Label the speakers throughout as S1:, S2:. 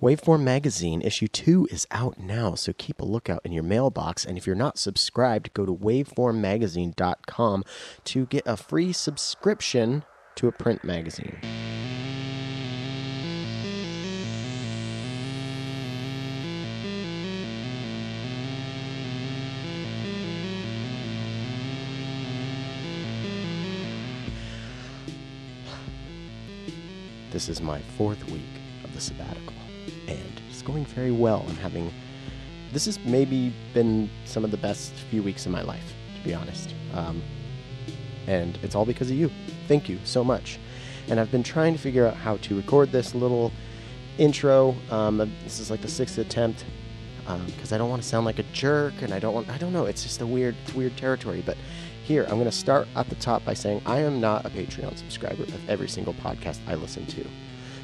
S1: Waveform Magazine issue 2 is out now, so keep a lookout in your mailbox. And if you're not subscribed, go to waveformmagazine.com to get a free subscription to a print magazine. This is my fourth week of the sabbatical, and it's going very well. I'm having. This has maybe been some of the best few weeks of my life, to be honest. Um, and it's all because of you. Thank you so much. And I've been trying to figure out how to record this little intro. Um, this is like the sixth attempt because I don't want to sound like a jerk, and I don't want. I don't know. It's just a weird, weird territory. But here, I'm going to start at the top by saying I am not a Patreon subscriber of every single podcast I listen to.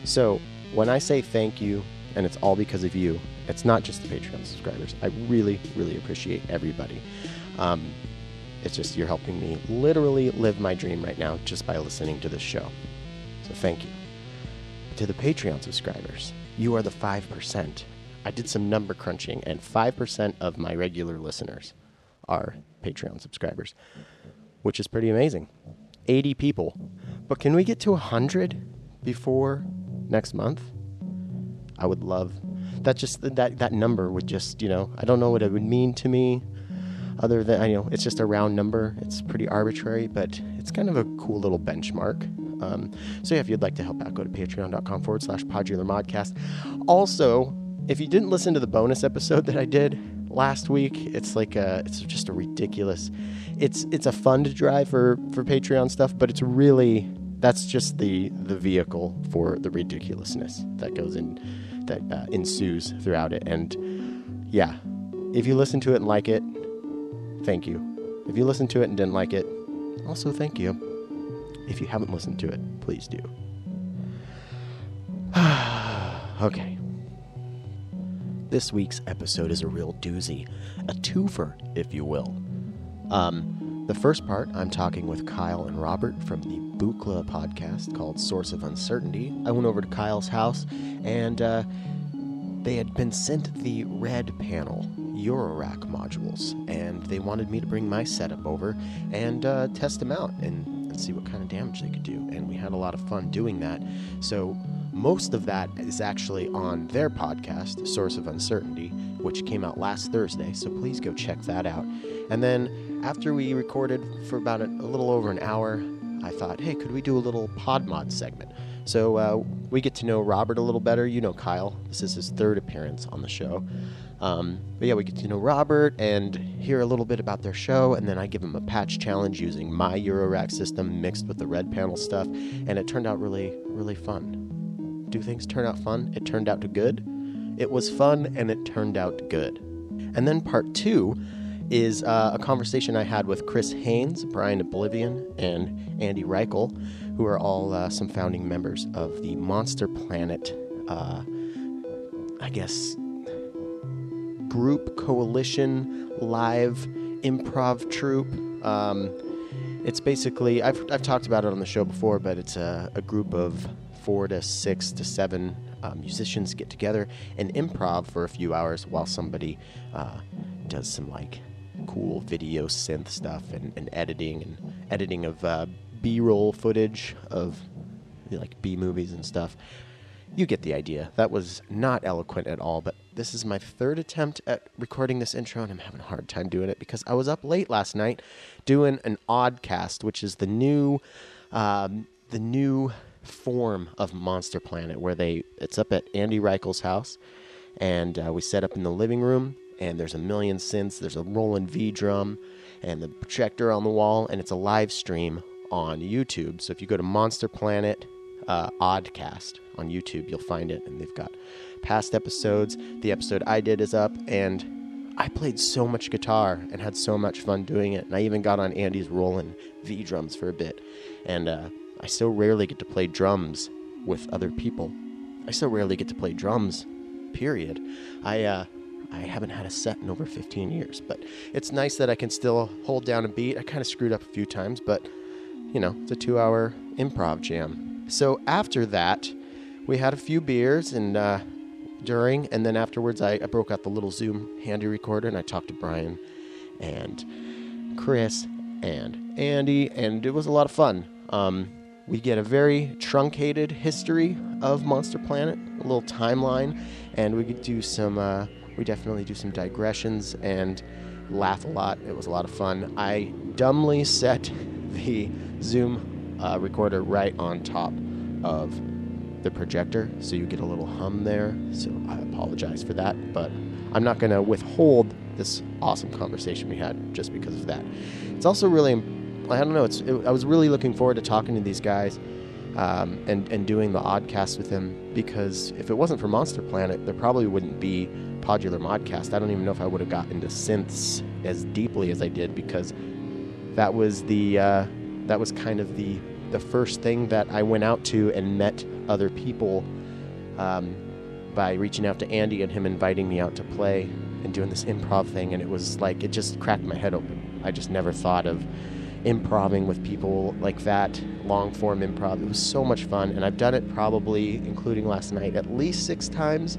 S1: So when I say thank you, and it's all because of you, it's not just the Patreon subscribers. I really, really appreciate everybody. Um, it's just you're helping me literally live my dream right now just by listening to this show. So thank you. To the Patreon subscribers, you are the 5%. I did some number crunching, and 5% of my regular listeners are Patreon subscribers, which is pretty amazing. 80 people. But can we get to 100 before next month? I would love that just that that number would just, you know, I don't know what it would mean to me other than you know, it's just a round number. It's pretty arbitrary, but it's kind of a cool little benchmark. Um, so yeah, if you'd like to help out, go to patreon.com forward slash podular modcast. Also, if you didn't listen to the bonus episode that I did last week, it's like a, it's just a ridiculous. It's it's a fund drive for for Patreon stuff, but it's really that's just the the vehicle for the ridiculousness that goes in that uh, ensues throughout it. And yeah, if you listen to it and like it, thank you. If you listen to it and didn't like it, also thank you. If you haven't listened to it, please do. okay. This week's episode is a real doozy, a twofer, if you will. Um, the first part, I'm talking with Kyle and Robert from the Buchla podcast called Source of Uncertainty. I went over to Kyle's house, and uh, they had been sent the red panel Eurorack modules, and they wanted me to bring my setup over and uh, test them out and, and see what kind of damage they could do. And we had a lot of fun doing that. So most of that is actually on their podcast, Source of Uncertainty, which came out last Thursday. So please go check that out. And then after we recorded for about a, a little over an hour, I thought, hey, could we do a little pod mod segment? So uh, we get to know Robert a little better. You know Kyle. This is his third appearance on the show. Um, but yeah, we get to know Robert and hear a little bit about their show, and then I give him a patch challenge using my Eurorack system mixed with the red panel stuff, and it turned out really, really fun. Do things turn out fun? It turned out to good. It was fun, and it turned out good. And then part two is uh, a conversation I had with Chris Haynes, Brian Oblivion, and Andy Reichel, who are all uh, some founding members of the Monster Planet, uh, I guess, group, coalition, live improv troupe. Um, it's basically, I've, I've talked about it on the show before, but it's a, a group of four to six to seven uh, musicians get together and improv for a few hours while somebody uh, does some like cool video synth stuff and, and editing and editing of uh, b-roll footage of like b movies and stuff. You get the idea. That was not eloquent at all but this is my third attempt at recording this intro and i'm having a hard time doing it because i was up late last night doing an oddcast which is the new um, the new form of monster planet where they it's up at andy reichel's house and uh, we set up in the living room and there's a million synths. There's a Roland V drum and the projector on the wall, and it's a live stream on YouTube. So if you go to Monster Planet uh, Oddcast on YouTube, you'll find it, and they've got past episodes. The episode I did is up, and I played so much guitar and had so much fun doing it. And I even got on Andy's Roland V drums for a bit, and uh, I so rarely get to play drums with other people. I so rarely get to play drums. Period. I uh, I haven't had a set in over 15 years, but it's nice that I can still hold down a beat. I kind of screwed up a few times, but you know, it's a two hour improv jam. So after that, we had a few beers and uh, during, and then afterwards, I, I broke out the little Zoom handy recorder and I talked to Brian and Chris and Andy, and it was a lot of fun. Um, we get a very truncated history of Monster Planet, a little timeline, and we could do some. Uh, we definitely do some digressions and laugh a lot. It was a lot of fun. I dumbly set the Zoom uh, recorder right on top of the projector, so you get a little hum there. So I apologize for that, but I'm not going to withhold this awesome conversation we had just because of that. It's also really, I don't know, it's, it, I was really looking forward to talking to these guys um, and, and doing the oddcast with them because if it wasn't for Monster Planet, there probably wouldn't be Podular Modcast. I don't even know if I would have gotten into synths as deeply as I did because that was the uh, that was kind of the the first thing that I went out to and met other people um, by reaching out to Andy and him inviting me out to play and doing this improv thing, and it was like it just cracked my head open. I just never thought of improving with people like that, long form improv. It was so much fun, and I've done it probably, including last night, at least six times,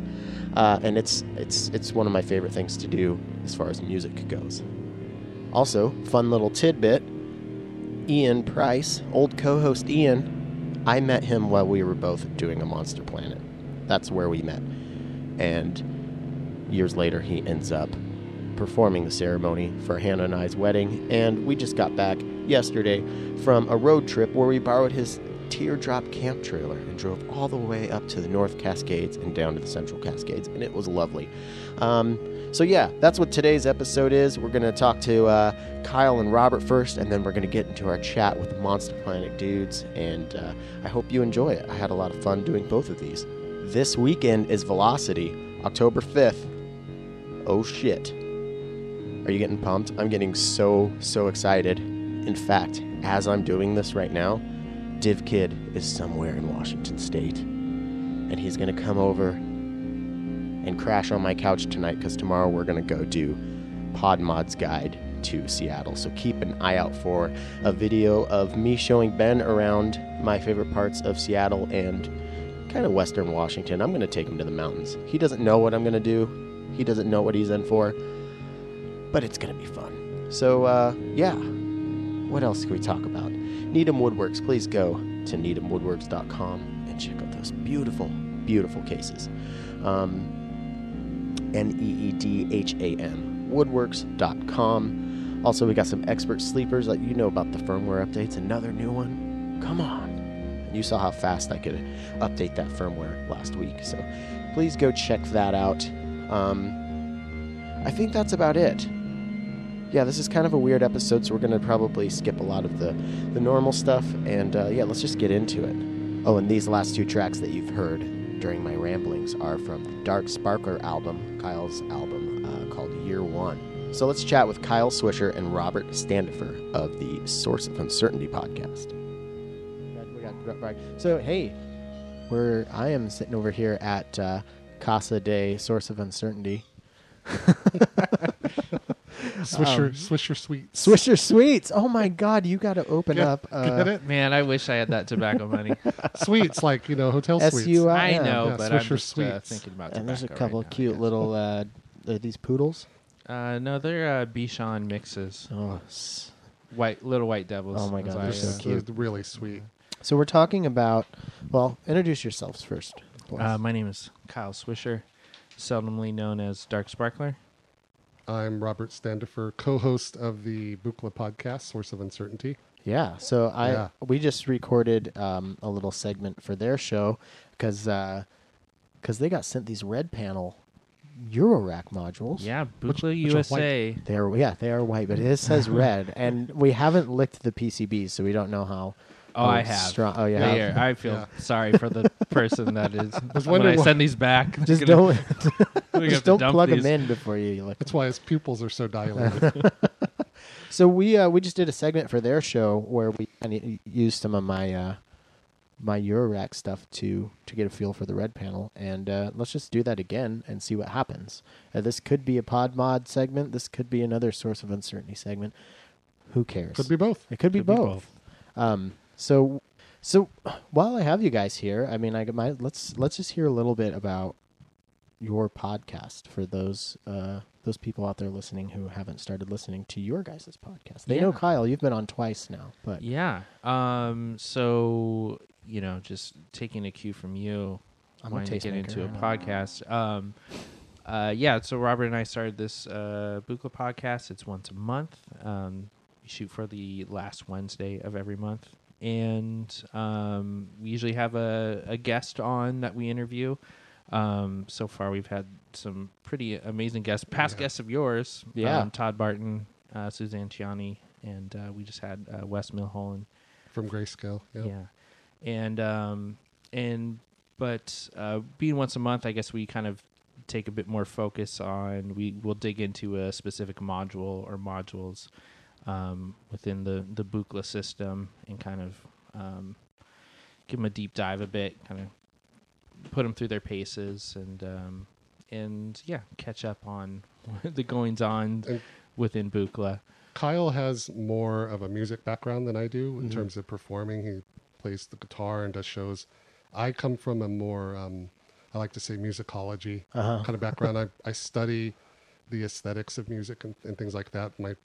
S1: uh, and it's it's it's one of my favorite things to do as far as music goes. Also, fun little tidbit: Ian Price, old co-host Ian, I met him while we were both doing a Monster Planet. That's where we met, and years later he ends up performing the ceremony for Hannah and I's wedding, and we just got back yesterday from a road trip where we borrowed his teardrop camp trailer and drove all the way up to the North Cascades and down to the Central Cascades, and it was lovely. Um, so, yeah, that's what today's episode is. We're going to talk to uh, Kyle and Robert first, and then we're going to get into our chat with the Monster Planet dudes, and uh, I hope you enjoy it. I had a lot of fun doing both of these. This weekend is Velocity, October 5th. Oh shit. Are you getting pumped? I'm getting so, so excited. In fact, as I'm doing this right now, DivKid is somewhere in Washington State. And he's going to come over and crash on my couch tonight because tomorrow we're going to go do Podmod's Guide to Seattle. So keep an eye out for a video of me showing Ben around my favorite parts of Seattle and kind of western Washington. I'm going to take him to the mountains. He doesn't know what I'm going to do, he doesn't know what he's in for but it's going to be fun. So, uh, yeah. What else can we talk about? Needham Woodworks. Please go to needhamwoodworks.com and check out those beautiful, beautiful cases. Um, N E E D H A M. Woodworks.com. Also, we got some expert sleepers. Like you know about the firmware updates. Another new one. Come on. You saw how fast I could update that firmware last week. So please go check that out. Um, I think that's about it yeah, this is kind of a weird episode, so we're going to probably skip a lot of the, the normal stuff. And uh, yeah, let's just get into it. Oh, and these last two tracks that you've heard during my ramblings are from the Dark Sparkler album, Kyle's album uh, called Year One. So let's chat with Kyle Swisher and Robert Standifer of the Source of Uncertainty podcast. So hey, we're I am sitting over here at uh, Casa de Source of Uncertainty.
S2: Swisher, um, Swisher Sweets.
S1: Swisher Sweets. Oh my God, you got to open
S2: get,
S1: up.
S2: Uh, get it?
S3: Man, I wish I had that tobacco money.
S2: sweets, like you know, hotel
S1: S-U-I-N.
S2: sweets.
S3: I know,
S2: Yeah,
S3: but
S2: Swisher
S3: I'm just uh,
S2: Sweets.
S3: thinking about
S1: And there's a couple
S3: right now,
S1: cute
S3: guess.
S1: little. Uh, are these poodles?
S3: Uh, no, they're uh, Bichon mixes.
S1: Oh, s-
S3: White little white devils.
S1: Oh my
S3: as
S1: God, they're so
S3: uh,
S1: cute.
S2: They're really sweet.
S1: so we're talking about. Well, introduce yourselves first.
S3: Uh, my name is Kyle Swisher, seldomly known as Dark Sparkler.
S2: I'm Robert Standifer, co-host of the Buchla podcast, Source of Uncertainty.
S1: yeah. So I
S2: Yeah.
S1: we just recorded um, a little segment for their show because because they got sent these red panel Eurorack modules.
S3: Yeah,
S2: Which-
S3: Buchla
S2: which are
S3: USA.
S1: They are yeah they are white, but it says red, and we haven't licked the PCBs, so we don't know how.
S3: Oh, I have.
S1: strong- oh, yeah.
S3: They
S1: have?
S3: I feel
S2: Yeah.
S3: sorry for the person that is.
S2: was
S3: when I
S2: wondering why-
S3: send these back, they're
S1: Just
S3: gonna-
S1: don't
S3: we're gonna have
S1: just
S3: to
S1: don't
S3: dump
S1: plug
S3: these.
S1: them in before you lick.
S2: That's why his pupils are so dilated.
S1: So we uh, we just did a segment for their show where we kind of used some of my uh, my Eurorack stuff to to get a feel for the red panel, and uh, let's just do that again and see what happens. Uh, this could be a pod mod segment. This could be another source of uncertainty segment. Who cares?
S2: Could be both.
S1: It could be
S3: Could be
S1: both. Um, so so while I have you guys here, I mean, I might let's let's just hear a little bit about
S4: your podcast for those uh, those people out there listening who haven't started listening to your guys' podcast. They know Kyle. You've been on twice now, but
S3: Yeah. Um. So you know, just taking a cue from you,
S4: I'm
S3: wanting to get into a podcast. Um. Uh. Yeah. So Robert and I started this uh Buchla podcast. It's once a month. Um. We shoot for the last Wednesday of every month, and um, we usually have a, a guest on that we interview. Um, so far, we've had some pretty amazing guests, past
S2: Yeah.
S3: guests of yours.
S4: Yeah.
S3: um, Todd Barton, uh, Suzanne Ciani, and uh, we just had uh, Wes Milholen.
S2: from Grayscale. Yeah.
S3: Yeah, and um, and but uh, being once a month, I guess we kind of take a bit more focus on. We will dig into a specific module or modules um, within the the Buchla system and kind of um, give them a deep dive a bit, kind of put them through their paces and um, and yeah, catch up on the goings on
S2: And-
S3: within Buchla.
S2: Kyle has more of a music background than I do in
S4: Mhm.
S2: terms of performing. He plays the guitar and does shows. I come from a more, um, I like to say, musicology
S4: Uh-huh.
S2: kind of background. I, I study the aesthetics of music and, and things like that. My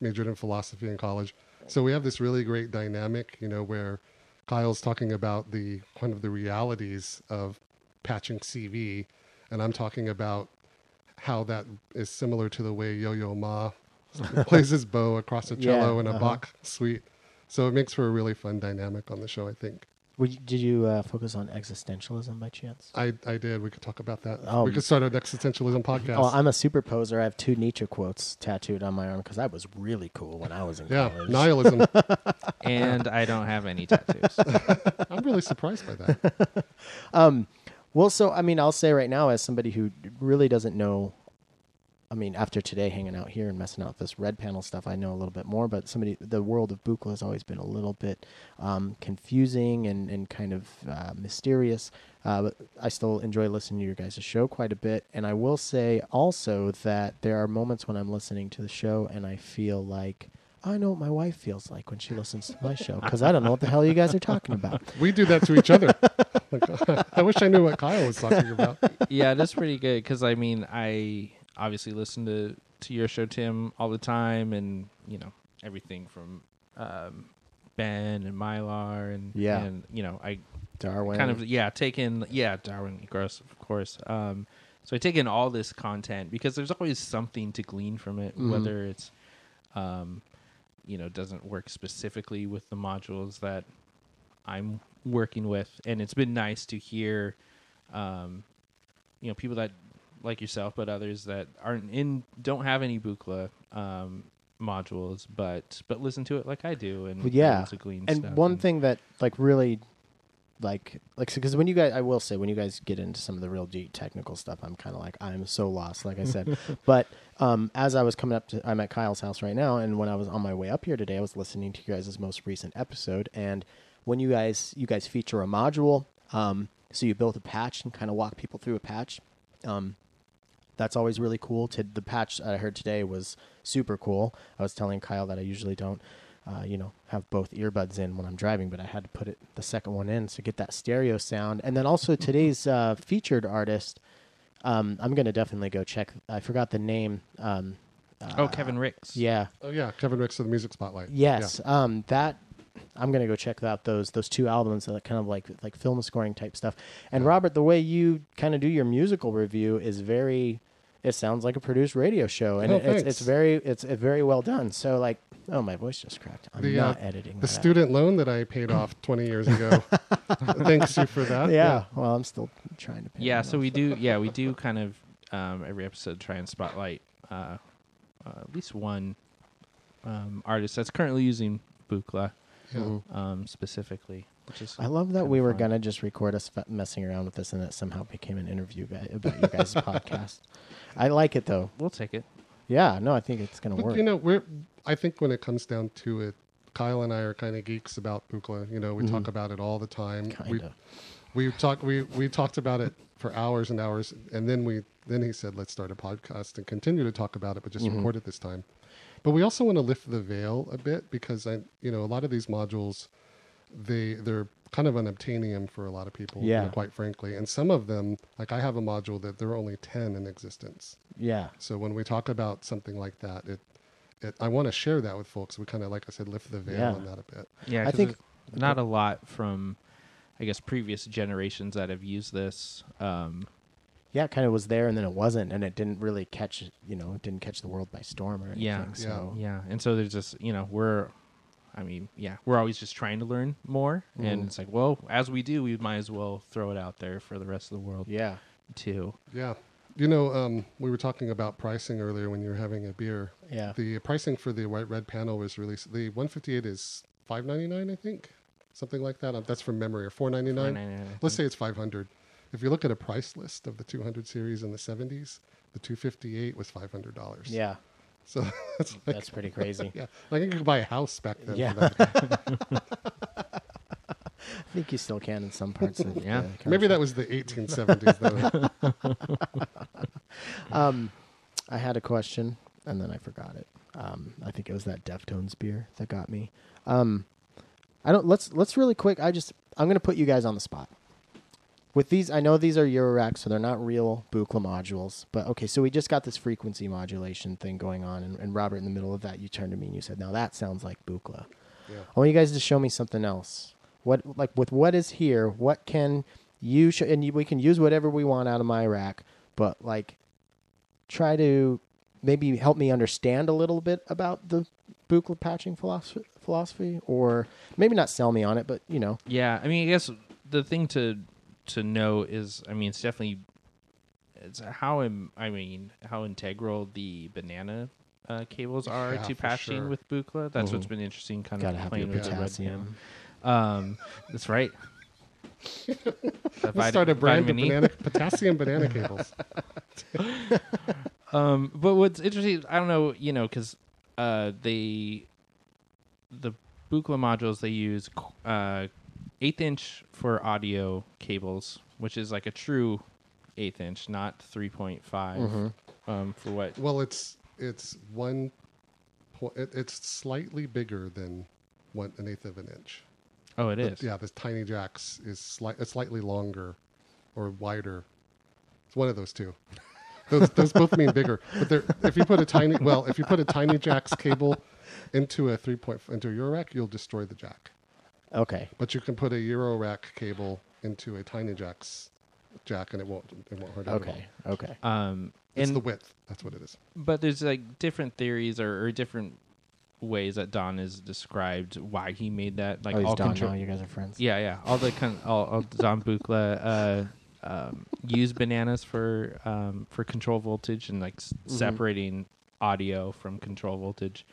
S2: majored in philosophy in college. So we have this really great dynamic, you know, where Kyle's talking about the kind of the realities of patching CV, and I'm talking about how that is similar to the way Yo-Yo Ma plays his bow across a cello
S4: Yeah,
S2: in a
S4: uh-huh.
S2: Bach suite. So it makes for a really fun dynamic on the show, I think.
S4: Were you- did you uh, focus on existentialism by chance?
S2: I, I did. We could talk about that.
S4: Um,
S2: we could start an existentialism podcast.
S4: Oh, I'm a super poser. I have two Nietzsche quotes tattooed on my arm because that was really cool when I was in
S2: yeah,
S4: college.
S2: nihilism.
S3: And I don't have any tattoos.
S2: I'm really surprised by that.
S4: Um, well, so I mean, I'll say right now, as somebody who really doesn't know, I mean, after today hanging out here and messing out with this red panel stuff, I know a little bit more. But somebody, the world of Buchla has always been a little bit um, confusing and and kind of uh, mysterious. Uh, but I still enjoy listening to your guys' show quite a bit, and I will say also that there are moments when I'm listening to the show and I feel like. I know what my wife feels like when she listens to my show because I don't know what the hell you guys are talking about.
S2: We do that to each other. Like, I wish I knew what Kyle was talking about.
S3: yeah, that's pretty good because I mean, I obviously listen to to your show, Tim, all the time, and you know everything from um, Ben and Mylar, and
S4: Yeah.
S3: and you know I
S4: Darwin,
S3: kind of yeah take in yeah Darwin Grosse of course. Um, so I take in all this content because there's always something to glean from it,
S4: Mhm.
S3: whether it's um, you know doesn't work specifically with the modules that I'm working with, and it's been nice to hear, um, you know, people that like yourself, but others that aren't in, don't have any Buchla um, modules, but but listen to it like I do, and
S4: Well, yeah.
S3: able to glean
S4: and one thing that like really like like because when you guys i will say when you guys get into some of the real deep technical stuff i'm kind of like i'm so lost like i said but um as i was coming up to i'm at kyle's house right now and when i was on my way up here today i was listening to you guys' most recent episode and when you guys you guys feature a module um so you build a patch and kind of walk people through a patch um that's always really cool. To the patch I heard today was super cool. I was telling Kyle that I usually don't, uh, you know, have both earbuds in when I'm driving, but I had to put it the second one in to get that stereo sound. And then also today's uh, featured artist, um, I'm gonna definitely go check. I forgot the name. Um, uh,
S3: Oh, Kevin Ricks.
S4: Yeah.
S2: Oh yeah, Kevin Ricks of the Music Spotlight.
S4: Yes. Um, that I'm gonna go check out those those two albums that kind of like like film scoring type stuff. And Robert, the way you kind of do your musical review is very. It sounds like a produced radio show, and
S2: Oh,
S4: it, it's it's very it's uh, very well done. So like, oh, my voice just cracked. I'm
S2: The, uh,
S4: not editing
S2: The
S4: that.
S2: student loan that I paid off 20 years ago. Thanks you for that.
S4: Yeah. Well, I'm still trying to. Pay
S3: Yeah, so
S4: off.
S3: we do. Yeah, we do kind of um, every episode try and spotlight uh, uh, at least one um, artist that's currently using Buchla
S2: Yeah.
S3: Um, specifically. Which is
S4: I love that we were
S3: fun.
S4: gonna just record us f- messing around with this, and it somehow became an interview guy about you guys' podcast. I like it though.
S3: We'll take it.
S4: Yeah, no, I think it's gonna
S2: But
S4: work.
S2: you know, we're. I think when it comes down to it, Kyle and I are kind of geeks about Buchla. You know, we talk
S4: Mhm.
S2: about it all the time.
S4: kind
S2: We
S4: of.
S2: we talked we we talked about it for hours and hours, and then we then he said, "Let's start a podcast and continue to talk about it, but just
S4: Mhm.
S2: record it this time." But we also want to lift the veil a bit because I, you know, a lot of these modules, they they're kind of unobtainium for a lot of people. you know,
S4: Yeah.
S2: quite frankly, and some of them, like I have a module that there are only ten in existence.
S4: Yeah.
S2: So when we talk about something like that, it, it I want to share that with folks. We kind of, like I said, lift the veil
S4: Yeah.
S2: on that a bit.
S3: Yeah,
S4: I think-
S3: not a lot from, I guess, previous generations that have used this. Um,
S4: Yeah, it kind of was there and then it wasn't, and it didn't really catch, you know, it didn't catch the world by storm or anything.
S3: Yeah.
S4: So,
S3: yeah, and so there's just you know we're, I mean, yeah, we're always just trying to learn more, and
S4: Mhm.
S3: it's like, well, as we do, we might as well throw it out there for the rest of the world
S4: yeah.
S3: too.
S2: Yeah. You know, um, we were talking about pricing earlier when you were having a beer.
S4: Yeah.
S2: The pricing for the white red panel was released. The 158 is 5.99, I think, something like that. Um, That's from memory, or 4.99.
S3: $4.99,
S2: Let's say it's 500. If you look at a price list of the 200 series in the 70s, the 258 was $500.
S4: Yeah.
S2: So that's like,
S4: That's pretty crazy.
S2: yeah, I think you could buy a house back then.
S4: Yeah. I think you still can in some parts of
S3: Yeah.
S4: the country.
S2: Maybe that was the 1870s though.
S4: Um, I had a question and then I forgot it. Um, I think it was that Deftones beer that got me. Um, I don't. Let's let's really quick. I just I'm gonna put you guys on the spot. With these, I know these are Eurorack, so they're not real Buchla modules. But okay, so we just got this frequency modulation thing going on, and, and Robert, in the middle of that, you turned to me and you said, "Now that sounds like Buchla."
S2: yeah.
S4: I want you guys to show me something else. What like with what is here? What can you sh- and you, we can use whatever we want out of my rack, but like try to maybe help me understand a little bit about the Buchla patching philosophy, philosophy, or maybe not sell me on it, but you know,
S3: Yeah, I mean, I guess the thing to to know is, I mean, it's definitely it's how im- I mean how integral the banana uh, cables are
S2: Yeah,
S3: to
S2: for
S3: patching
S2: sure.
S3: with Buchla. That's what's
S4: Mhm.
S3: been interesting, kind
S4: gotta
S3: of playing
S4: your
S3: with the red
S4: potassium.
S3: Um, that's right. The
S2: Let's start a brand of banana, potassium banana cables.
S3: Um, but what's interesting, I don't know, you know, because uh, they the Buchla modules they use uh, eighth inch for audio cables, which is like a true eighth inch, not three
S4: Mhm.
S3: Um, for what?
S2: Well, it's it's one point. It, it's slightly bigger than one an eighth of an inch.
S3: Oh, it
S2: But,
S3: is.
S2: Yeah, this tiny jacks is slight, it's slightly longer or wider. It's one of those two. Those those both mean bigger. But they're, if you put a tiny well, if you put a tiny jacks cable into a three point into a Eurorack, you'll destroy the jack.
S4: Okay,
S2: But you can put a Euro rack cable into a tiny jacks jack, and it won't it won't hurt. it at all.
S4: okay, okay.
S3: Um,
S2: It's
S3: and
S2: the width. That's what it is.
S3: but there's like different theories or, or different ways that Don has described why he made that. Like
S4: oh, he's
S3: all
S4: done
S3: control.
S4: now. You guys are friends.
S3: Yeah, yeah. All the con- all, all Don Buchla uh, um, use bananas for um, for control voltage and like s-
S4: Mm-hmm.
S3: separating audio from control voltage.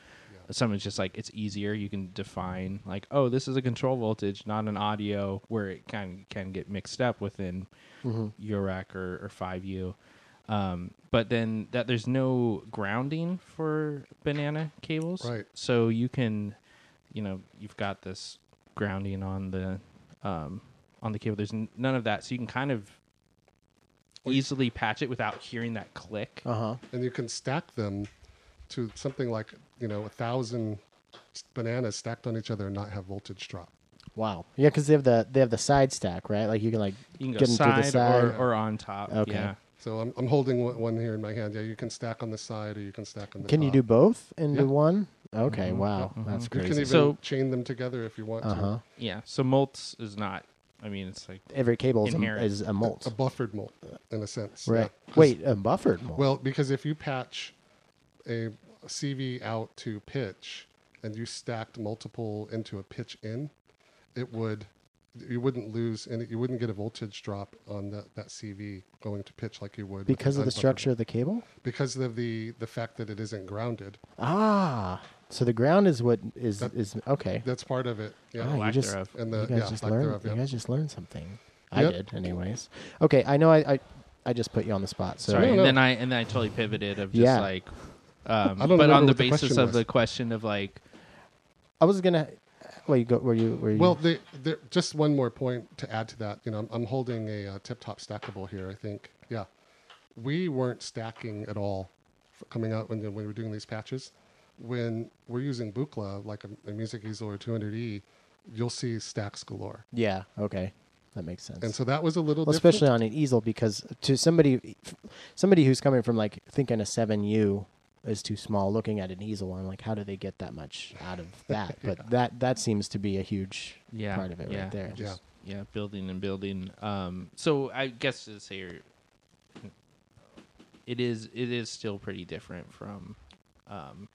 S3: Some is just like it's easier. You can define like, oh, this is a control voltage, not an audio, where it can can get mixed up within
S4: Mm-hmm.
S3: Eurorack or, or 5U. Um, but then that there's no grounding for banana cables.
S2: Right.
S3: So you can, you know, you've got this grounding on the um, on the cable. There's n- none of that, so you can kind of easily patch it without hearing that click.
S4: Uh huh.
S2: and you can stack them to something like you know a thousand bananas stacked on each other and not have voltage drop.
S4: Wow. Yeah, because they have the they have the side stack, right? Like you can like
S3: You can go
S4: get them through the
S3: side,
S4: side.
S3: Or, or on top.
S4: Okay.
S3: Yeah.
S2: So I'm, I'm holding one one here in my hand. Yeah, you can stack on the side or you can stack on the
S4: Can you do both into
S2: Yeah.
S4: one? Okay.
S3: Mhm.
S4: Wow.
S3: Mhm.
S4: That's
S2: You can even
S3: So-
S2: chain them together if you want
S4: uh huh.
S2: to.
S3: Yeah. So Mults is not. I mean, it's like
S4: Every cable is a,
S3: Inherent.
S4: is a mult.
S2: A buffered mult, in a sense.
S4: Right.
S2: yeah. 'Cause-
S4: Wait, a buffered mult.
S2: Well, because if you patch a CV out to pitch and you stacked multiple into a pitch in, it would you wouldn't lose any you wouldn't get a voltage drop on that, that CV going to pitch like you would
S4: because of the structure of the cable.
S2: because of the the fact that it isn't grounded.
S4: Ah, so the ground is what is
S2: That-
S4: is okay.
S2: That's part of it. Yeah.
S4: Ah, you just
S3: thereof.
S2: and the
S4: you guys
S2: yeah,
S4: just learned.
S2: thereof,
S4: You guys just learned something. I
S2: Yep.
S4: did, anyways. Okay, I know. I, I I just put you on the spot. So
S3: Sorry, and then I and then I totally pivoted of just
S4: Yeah.
S3: like, um,
S2: I don't
S3: but on the
S2: what the
S3: basis of
S2: was.
S3: the question of like,
S4: I was gonna. Well, you go. Were you? Were you?
S2: Well, the, the, just one more point to add to that. You know, I'm, I'm holding a uh, tip-top stackable here. I think, yeah, we weren't stacking at all coming out when, when we were doing these patches. When we're using Buchla, like a, a Music Easel or 200E, you'll see stacks galore.
S4: Yeah. Okay. That makes sense.
S2: And so that was a little
S4: well, especially on an easel because to somebody somebody who's coming from like thinking a 7U is too small looking at an easel I'm like how do they get that much out of that but that that seems to be a huge
S3: yeah,
S4: part of it
S3: yeah,
S4: right there
S2: Yeah.
S3: yeah, building and building. Um, so I guess to say it is it is still pretty different from um,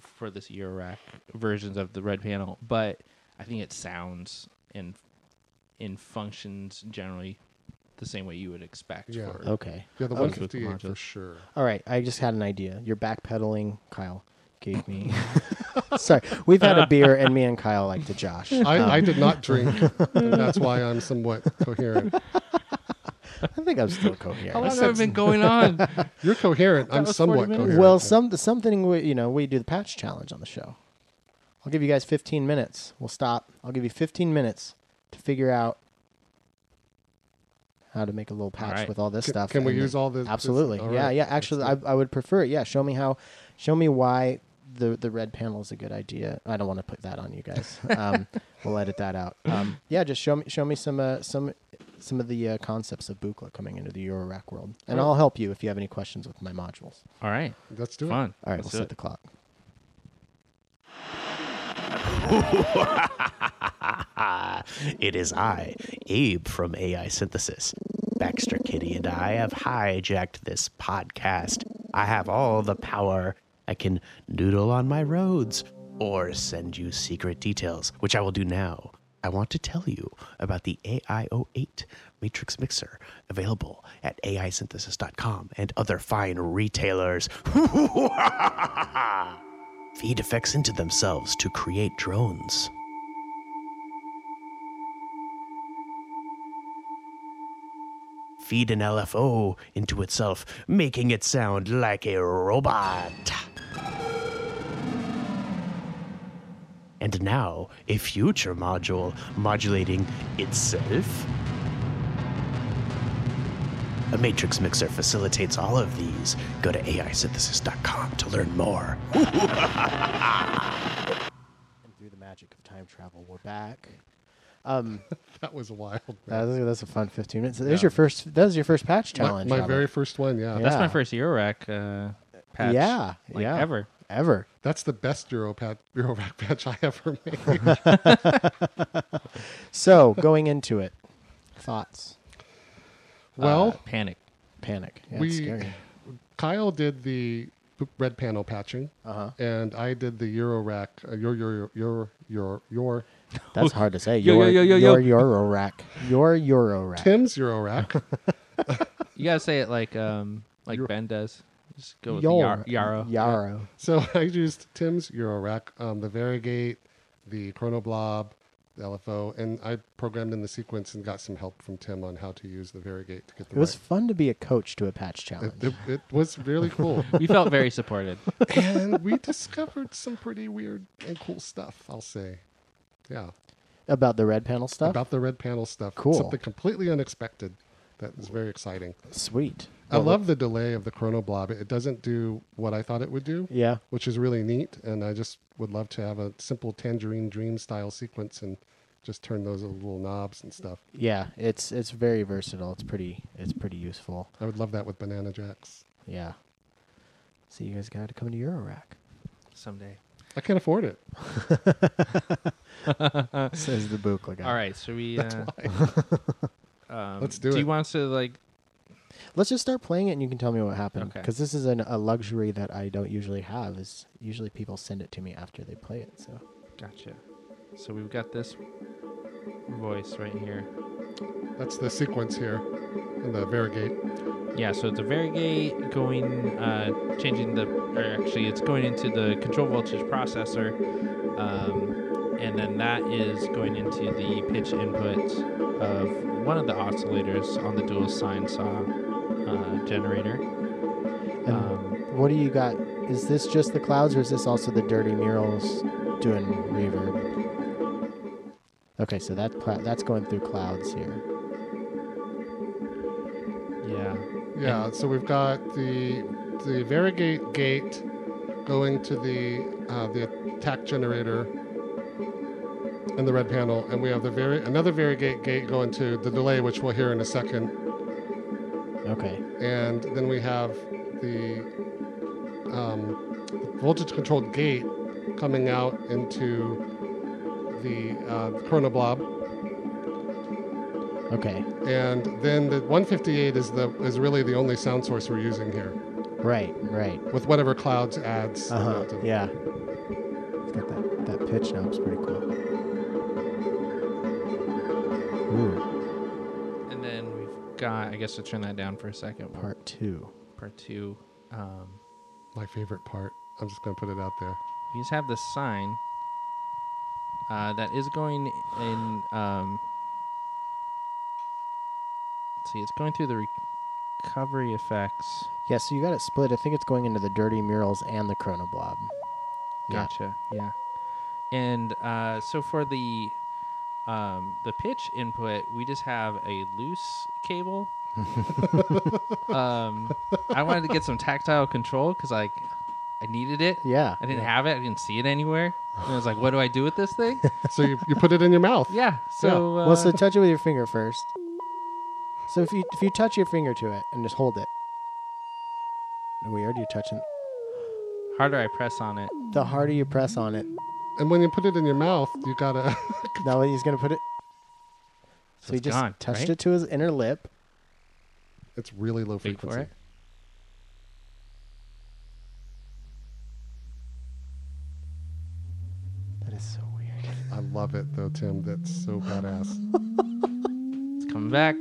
S3: for this Eurorack versions of the red panel, but I think it sounds and in functions generally the same way you would expect.
S2: Yeah.
S3: For,
S2: yeah,
S4: okay
S2: the
S4: Okay.
S2: 158 for sure.
S4: all right I just had an idea you're backpedaling Kyle gave me sorry we've had a beer and me and Kyle like to josh
S2: I,
S4: Um,
S2: I did not drink. and that's why I'm somewhat coherent.
S4: I think I'm still coherent
S3: How long have I been going on?
S2: You're coherent. I'm
S3: was 40
S2: somewhat
S3: minutes.
S2: coherent.
S4: Well, some something we, you know we do the patch challenge on the show. I'll give you guys 15 minutes. We'll stop. I'll give you 15 minutes to figure out how to make a little patch
S3: right.
S4: with all this
S2: Can-
S4: stuff.
S2: can we use all this- this-
S4: Absolutely.
S2: all
S4: yeah,
S2: right.
S4: yeah. Actually, I. I would prefer it. Yeah, show me how. Show me why the the red panel is a good idea. I don't want to put that on you guys. Um, we'll edit that out. Um, yeah, just show me show me some uh, some some of the uh, concepts of Buchla coming into the Eurorack world, and
S2: Right.
S4: I'll help you if you have any questions with my modules.
S3: All right,
S2: Let's do it.
S3: fun.
S4: All right,
S3: Let's
S4: we'll set
S3: it.
S4: the clock.
S5: It is I, Abe from AI Synthesis. Baxter Kitty and I have hijacked this podcast. I have all the power. I can noodle on my Rhodes or send you secret details, which I will do now. I want to tell you about the AIO8 Matrix Mixer, available at AISynthesis.com and other fine retailers. Feed effects into themselves to create drones. feed an LFO into itself, making it sound like a robot. And now, a future module modulating itself. A matrix mixer facilitates all of these. Go to AISynthesis.com to learn more.
S4: And through the magic of time travel, we're back. Um,
S2: That was wild.
S4: that
S2: man.
S4: was, that's a fun 15 minutes. There's
S2: Yeah.
S4: your first. That was your first patch challenge.
S2: my
S4: Robert.
S2: very first one. Yeah.
S4: Yeah.
S3: That's my first Eurorack uh, patch.
S4: Yeah,
S3: like
S4: yeah.
S3: ever.
S4: ever.
S2: That's the best Euro pat, Euro patch I ever made.
S4: So going into it, thoughts,
S2: well,
S3: Uh, panic.
S4: panic. Yeah,
S2: we
S4: it's scary.
S2: Kyle did the red panel patching,
S4: Uh-huh.
S2: and I did the Euro rack. Uh, your your your your your
S4: That's hard to say.
S3: Yo,
S4: Your
S3: yo, yo, yo,
S4: your. Euro rack. Your Euro rack.
S2: Tim's Euro rack.
S3: You gotta say it like um like
S2: Your-
S3: Ben does. Just go with
S4: Your
S3: Yar- Yarrow.
S4: Yarrow.
S2: so I used Tim's Euro rack, um, the Varigate, the Chronoblob, the LFO, and I programmed in the sequence and got some help from Tim on how to use the Varigate to get the
S4: It was
S2: right.
S4: fun to be a coach to a patch
S2: It,
S4: challenge.
S2: it, it was really cool.
S3: We felt very supported.
S2: and we discovered some pretty weird and cool stuff, I'll say. Yeah.
S4: About the red panel stuff.
S2: About the red panel stuff.
S4: Cool.
S2: Something completely unexpected that is very exciting.
S4: Sweet.
S2: I
S4: Well,
S2: love the delay of the Chronoblob. It doesn't do what I thought it would do,
S4: Yeah.
S2: which is really neat. And I just would love to have a simple Tangerine Dream style sequence and just turn those little knobs and stuff.
S4: Yeah. It's it's very versatile. It's pretty it's pretty useful.
S2: I would love that with Banana Jacks.
S4: Yeah. So you guys got to come to Euro rack.
S3: Someday.
S2: I can't afford it.
S4: Says the Buchla guy.
S3: All right, so we. Uh, um,
S2: Let's do
S3: Do
S2: it.
S3: you want us to like?
S4: Let's just start playing it, and you can tell me what happened.
S3: Okay.
S4: Because this is an, a luxury that I don't usually have. Is usually people send it to me after they play it. So
S3: Gotcha. So we've got this voice right here.
S2: That's the sequence here in the Varigate.
S3: Yeah, so it's a Varigate going, uh, changing the, or actually, it's going into the control voltage processor, um, and then that is going into the pitch input of one of the oscillators on the dual sine saw uh, generator.
S4: And
S3: Um,
S4: what do you got? Is this just the clouds, or is this also the dirty murals doing reverb? Okay, so that clou- that's going through clouds here.
S3: yeah.
S2: Yeah, so we've got the the Varigate gate going to the uh, the attack generator, and the red panel, and we have the very another Varigate gate going to the delay, which we'll hear in a second,
S4: Okay.
S2: and then we have the um, voltage controlled gate coming out into the uh, chronoblob,
S4: Okay.
S2: and then the 158 is the is really the only sound source we're using here,
S4: Right. Right.
S2: with whatever clouds adds.
S4: Uh huh. Yeah. It's got that that pitch knob. It's pretty cool.
S3: Got, I guess, to turn that down for a second.
S4: Part two.
S3: part two. Um,
S2: My favorite part. I'm just gonna put it out there.
S3: we just have the sine uh, that is going in. Um, let's see, it's going through the recovery effects.
S4: Yeah. So you got it split. I think it's going into the dirty murals and the chronoblob. Yeah.
S3: Gotcha. Yeah. And uh, so for the um, the pitch input, we just have a loose cable. um, I wanted to get some tactile control because like I needed it.
S4: Yeah.
S3: I didn't
S4: yeah.
S3: have it. I didn't see it anywhere. And I was like, "What do I do with this thing?"
S2: So you, you put it in your mouth.
S3: yeah. So uh,
S4: well, so touch it with your finger first. So if you if you touch your finger to it and just hold it. Weird. You're touching.
S3: harder I press on it.
S4: The harder you press on it,
S2: And when you put it in your mouth, you gotta.
S4: now he's gonna put it. So, he
S3: it's
S4: just
S3: gone,
S4: touched
S3: right?
S4: it to his inner lip.
S2: it's really low
S3: Wait
S2: frequency.
S3: for it.
S4: That is so weird.
S2: I love it though, Tim. That's so badass.
S3: It's coming back.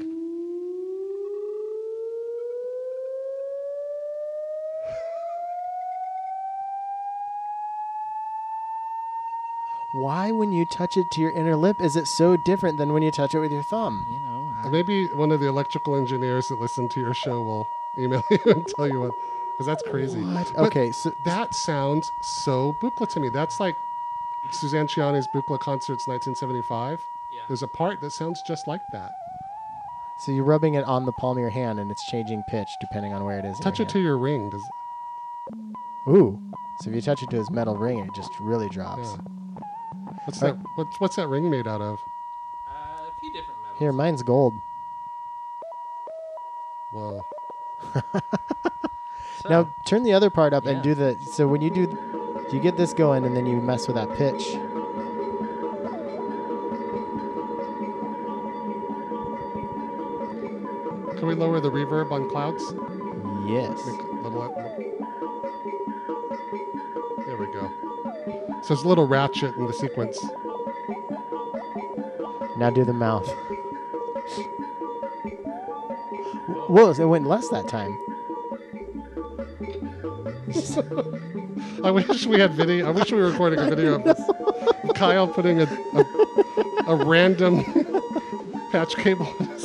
S4: Why, when you touch it to your inner lip, is it so different than when you touch it with your thumb?
S3: You know. I-
S2: Maybe one of the electrical engineers that listen to your show will email you and tell you what, because that's crazy.
S4: What? Okay, so
S2: That sounds so Buchla to me. That's like Suzanne Ciani's Buchla concerts, 1975.
S3: Yeah.
S2: There's a part that sounds just like that.
S4: so you're rubbing it on the palm of your hand, and it's changing pitch depending on where it is. in
S2: Touch
S4: your
S2: it to your ring. Does.
S4: Ooh. So if you touch it to his metal ring, it just really drops.
S2: yeah. What's
S4: Like-
S2: that? What's what's that ring made out of?
S3: Uh, a few different metals.
S4: Here, mine's gold.
S2: Whoa.
S3: So,
S4: Now turn the other part up and do the. So when you do, you get this going, and then you mess with that pitch.
S2: Can we lower the reverb on clouds?
S4: Yes.
S2: Make a little. So it's a little ratchet in the sequence.
S4: Now do the mouth. Whoa! so It went less that time.
S2: I wish we had video. I wish we were recording a video of this. Kyle putting a, a, a random patch cable in his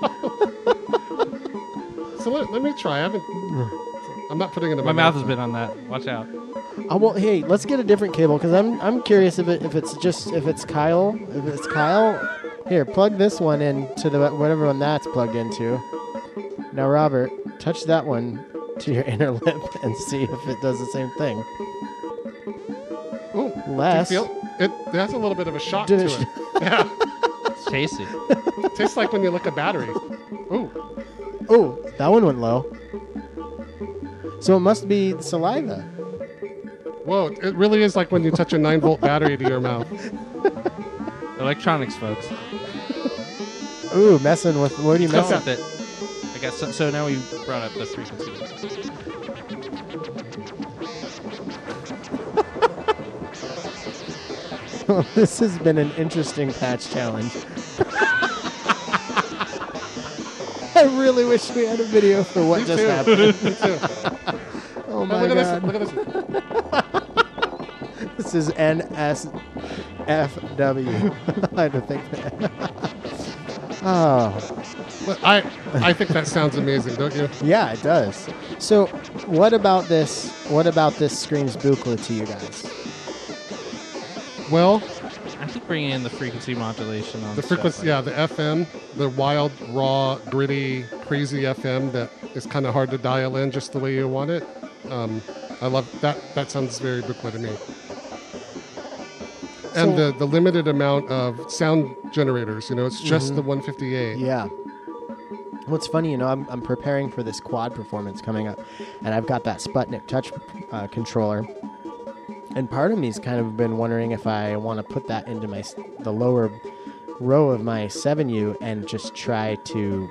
S2: mouth. So let, let me try. I haven't. Mm. I'm not putting it in my,
S3: my mouth has been on that. Watch out.
S4: Oh, well, hey, let's get a different cable because I'm I'm curious if it if it's just if it's Kyle if it's Kyle. Here, plug this one in to the whatever one that's plugged into. Now, Robert, touch that one to your inner lip and see if it does the same thing.
S2: Oh,
S4: Less.
S2: do you feel it? That's a little bit of a shock
S4: Did
S2: to
S4: it-
S2: it. Yeah,
S3: It's tasty.
S2: tastes like when you lick a battery. Ooh,
S4: Oh, that one went low. So it must be saliva.
S2: Whoa! It really is like when you touch a nine volt battery to your mouth.
S3: Electronics, folks.
S4: Ooh, messing with what are you
S3: Mess
S4: messing?
S3: with it. I guess so, so. Now we brought up the frequency.
S4: this has been an interesting patch challenge. I really wish we had a video for what
S2: Me
S4: just
S2: too.
S4: happened.
S2: Me too.
S4: Oh my
S2: look at
S4: god.
S2: this! Look at this!
S4: This is NSFW. I had to think that. oh,
S2: But I I think that sounds amazing, don't you?
S4: yeah, it does. So, what about this? What about this screams Buchla to you guys?
S2: Well,
S3: I keep bringing in the frequency modulation on
S2: the frequency,
S3: like
S2: yeah, the FM, the wild, raw, gritty, crazy FM that is kind of hard to dial in just the way you want it. Um, I love that. That sounds very Buchla to me. And
S1: So-
S2: the, the limited amount of sound generators. You know, it's just the 158.
S1: Mm-hmm. Yeah. What's funny, you know, I'm, I'm preparing for this quad performance coming up, and I've got that Sputnik Touch uh, controller. And part of me's kind of been wondering if I want to put that into my the lower row of my 7U and just try to,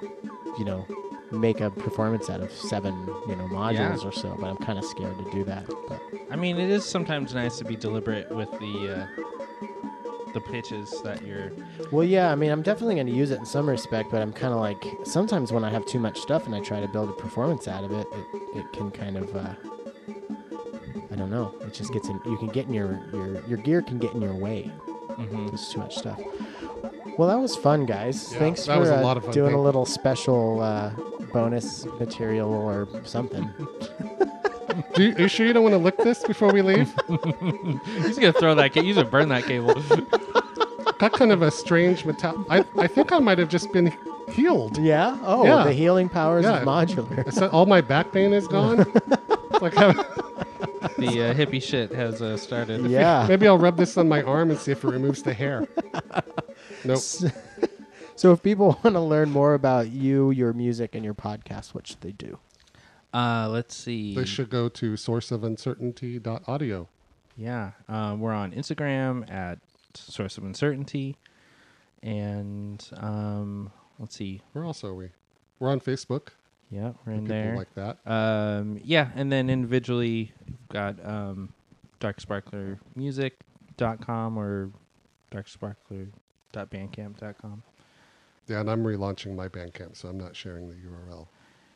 S1: you know, make a performance out of seven, you know, modules
S3: Yeah.
S1: or so. But I'm kind of scared to do that. But
S3: I mean, it is sometimes nice to be deliberate with the uh, the pitches that you're.
S1: Well, yeah, I mean, I'm definitely going to use it in some respect, but I'm kind of like sometimes when I have too much stuff and I try to build a performance out of it, it, it can kind of, uh, I don't know, it just gets in. You can get in your your your gear can get in your way.
S3: Mhm.
S1: There's too much stuff. Well, that was fun, guys.
S2: Yeah,
S1: Thanks
S2: that
S1: for
S2: was a
S1: uh,
S2: lot of fun.
S1: doing a little special uh, bonus material or something.
S2: Do you, are you sure you don't want to lick this before we leave?
S3: He's gonna throw that. Ca- he's gonna burn that cable.
S2: Got kind of a strange metal. I, I think I might have just been healed.
S1: yeah. Oh,
S2: Yeah.
S1: the healing powers
S2: Yeah.
S1: of modular.
S2: It's not- all my back pain is gone. It's like having-
S3: the uh, hippie shit has uh, started.
S1: yeah.
S2: maybe I'll rub this on my arm and see if it removes the hair. Nope.
S1: So if people want to learn more about you, your music, and your podcast, what should they do?
S3: Uh, let's see.
S2: They should go to sourceofuncertainty.audio.
S3: Yeah, um, we're on Instagram at Source of Uncertainty, and um, let's see.
S2: Where else are we? We're on Facebook.
S3: Yeah, we're in there.
S2: like that.
S3: Um, yeah, and then individually, we've got um, darksparklermusic.com or darksparkler.bandcamp.com.
S2: Yeah, and I'm relaunching my Bandcamp, so I'm not sharing the URL.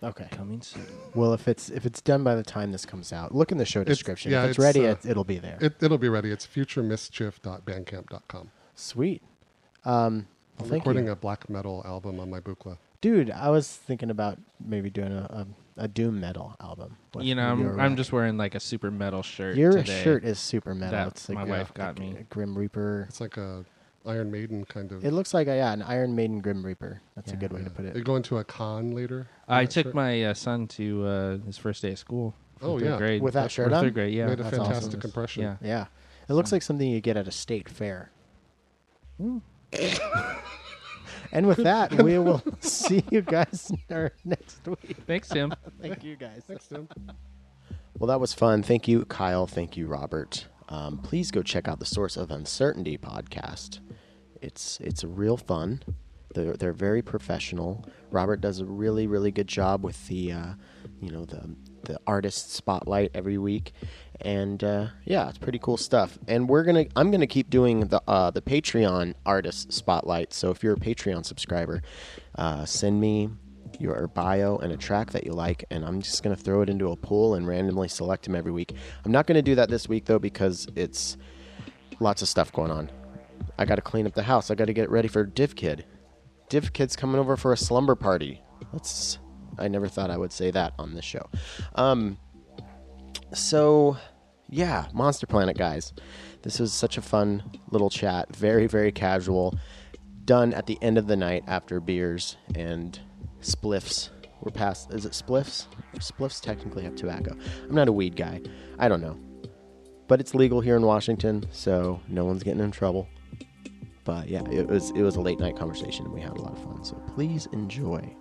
S1: Okay.
S3: Coming soon.
S1: Well, if it's if it's done by the time this comes out, look in the show
S2: It's-
S1: description.
S2: yeah,
S1: if it's,
S2: it's,
S1: ready,
S2: uh,
S1: it, it'll be there.
S2: It, it'll be ready. It's futuremischief.bandcamp.com.
S1: Sweet. Um, well,
S2: I'm
S1: thank
S2: recording
S1: you,
S2: a black metal album on my Buchla.
S1: dude. I was thinking about maybe doing a a, a doom metal album.
S3: You know, I'm, I'm just wearing like a super metal shirt.
S1: Your
S3: today.
S1: shirt is super metal.
S3: that
S1: it's like
S3: my
S1: a-
S3: wife got
S1: like
S3: me.
S1: a Grim Reaper.
S2: It's like a Iron Maiden kind of.
S1: It looks like a, yeah, an Iron Maiden Grim Reaper. That's a good way to put
S2: Are
S1: it.
S2: you going to a con later?
S3: I took
S2: shirt?
S3: my uh, son to uh, his first day of school. for
S2: Oh,
S3: third
S2: yeah.
S3: grade.
S1: With that
S3: Or
S1: shirt on?
S3: Third grade, yeah.
S2: Made a
S1: that's
S2: fantastic
S1: awesome.
S2: impression.
S3: Yeah.
S1: Yeah, it looks like something you get at a state fair.
S3: Hmm.
S1: and with that, we will see you guys our next week.
S3: Thanks, Tim.
S1: Thank you guys.
S2: Thanks, Tim.
S1: Well, that was fun. Thank you, Kyle. Thank you, Robert. Um, please go check out the Source of Uncertainty podcast. It's it's real fun. They're they're very professional. Robert does a really really good job with the uh, you know the the artist spotlight every week, and uh, yeah, it's pretty cool stuff. And we're gonna I'm gonna keep doing the uh, the Patreon artist spotlight. So if you're a Patreon subscriber, uh, send me your bio and a track that you like, and I'm just going to throw it into a pool and randomly select them every week. I'm not going to do that this week, though, because it's lots of stuff going on. I got to clean up the house. I got to get ready for DivKid. Div Kid's coming over for a slumber party. That's. I never thought I would say that on this show. Um, so, yeah, Monster Planet, guys. This was such a fun little chat. Very, very casual. Done at the end of the night after beers and spliffs. We're past. Is it spliffs? Spliffs technically have tobacco. I'm not a weed guy. I don't know. But it's legal here in Washington, so no one's getting in trouble. But yeah, it was it was a late night conversation and we had a lot of fun. So please enjoy.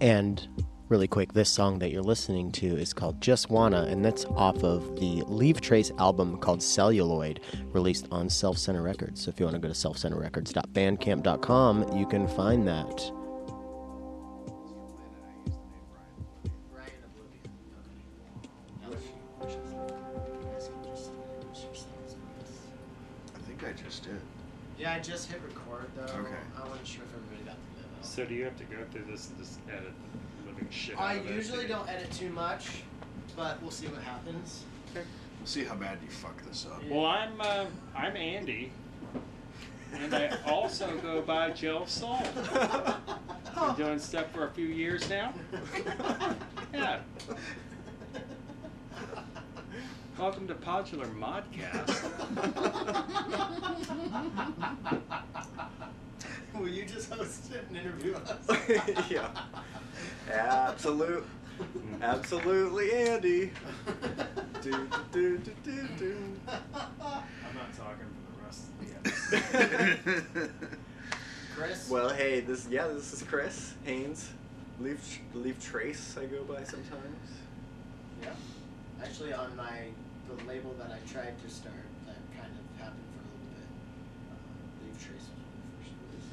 S1: And really quick, this song that you're listening to is called Just Wanna, and that's off of the Leaf Trace album called Celluloid, released on Self Center Records. So if you want to go to selfcenterrecords.bandcamp.com, you can find that.
S6: I just
S1: hit record though.
S6: Okay.
S1: I wasn't sure if everybody got the memo.
S7: So do you have to go through this and just edit the living shit
S1: I
S7: out of it?
S1: usually don't edit too much, but we'll see what happens. Okay.
S6: We'll see how bad you fuck this up.
S7: Well, I'm uh, I'm Andy, and I also go by Joe Soul. Been doing stuff for a few years now. Yeah. Welcome to Podular Modcast.
S1: Will you just host it and interview us?
S6: yeah. Absolute. Absolutely, Andy. do, do, do, do, do.
S7: I'm not talking for the
S4: rest of the episode. Chris?
S6: well, hey, this yeah, this is Chris Haynes. Leaf Leaf Trace, I go by sometimes.
S4: Yeah. Actually, on my the label that I tried to start, that kind of happened for a little bit. Uh, Leaf Trace was one of the first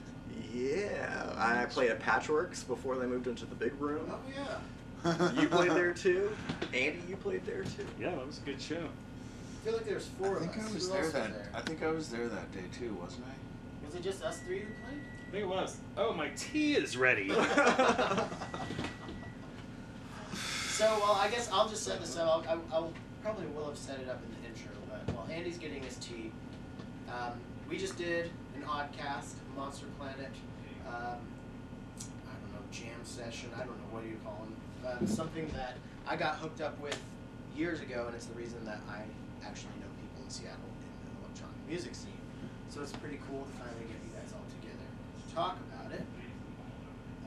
S4: releases.
S6: Yeah, I played at Patchworks before they moved into the big room.
S4: Oh yeah.
S6: You played there too. Andy, you played there too.
S7: Yeah, that was a good show.
S4: I feel like there's four
S8: I think
S4: of us.
S8: I was
S4: Who
S8: there
S4: else
S8: that.
S4: There?
S8: I think I was there that day too, wasn't I?
S4: was it just us three who played?
S7: I think it was. Oh, my tea is ready.
S4: So, well, I guess I'll just set this up. I'll, I, I'll probably will have set it up in the intro, but while Andy's getting his tea, um, we just did an oddcast, Monster Planet, um, I don't know, jam session. I don't know what do you call them. Uh, something that I got hooked up with years ago, and it's the reason that I actually know people in Seattle in the electronic music scene. So it's pretty cool to finally get you guys all together to talk about it.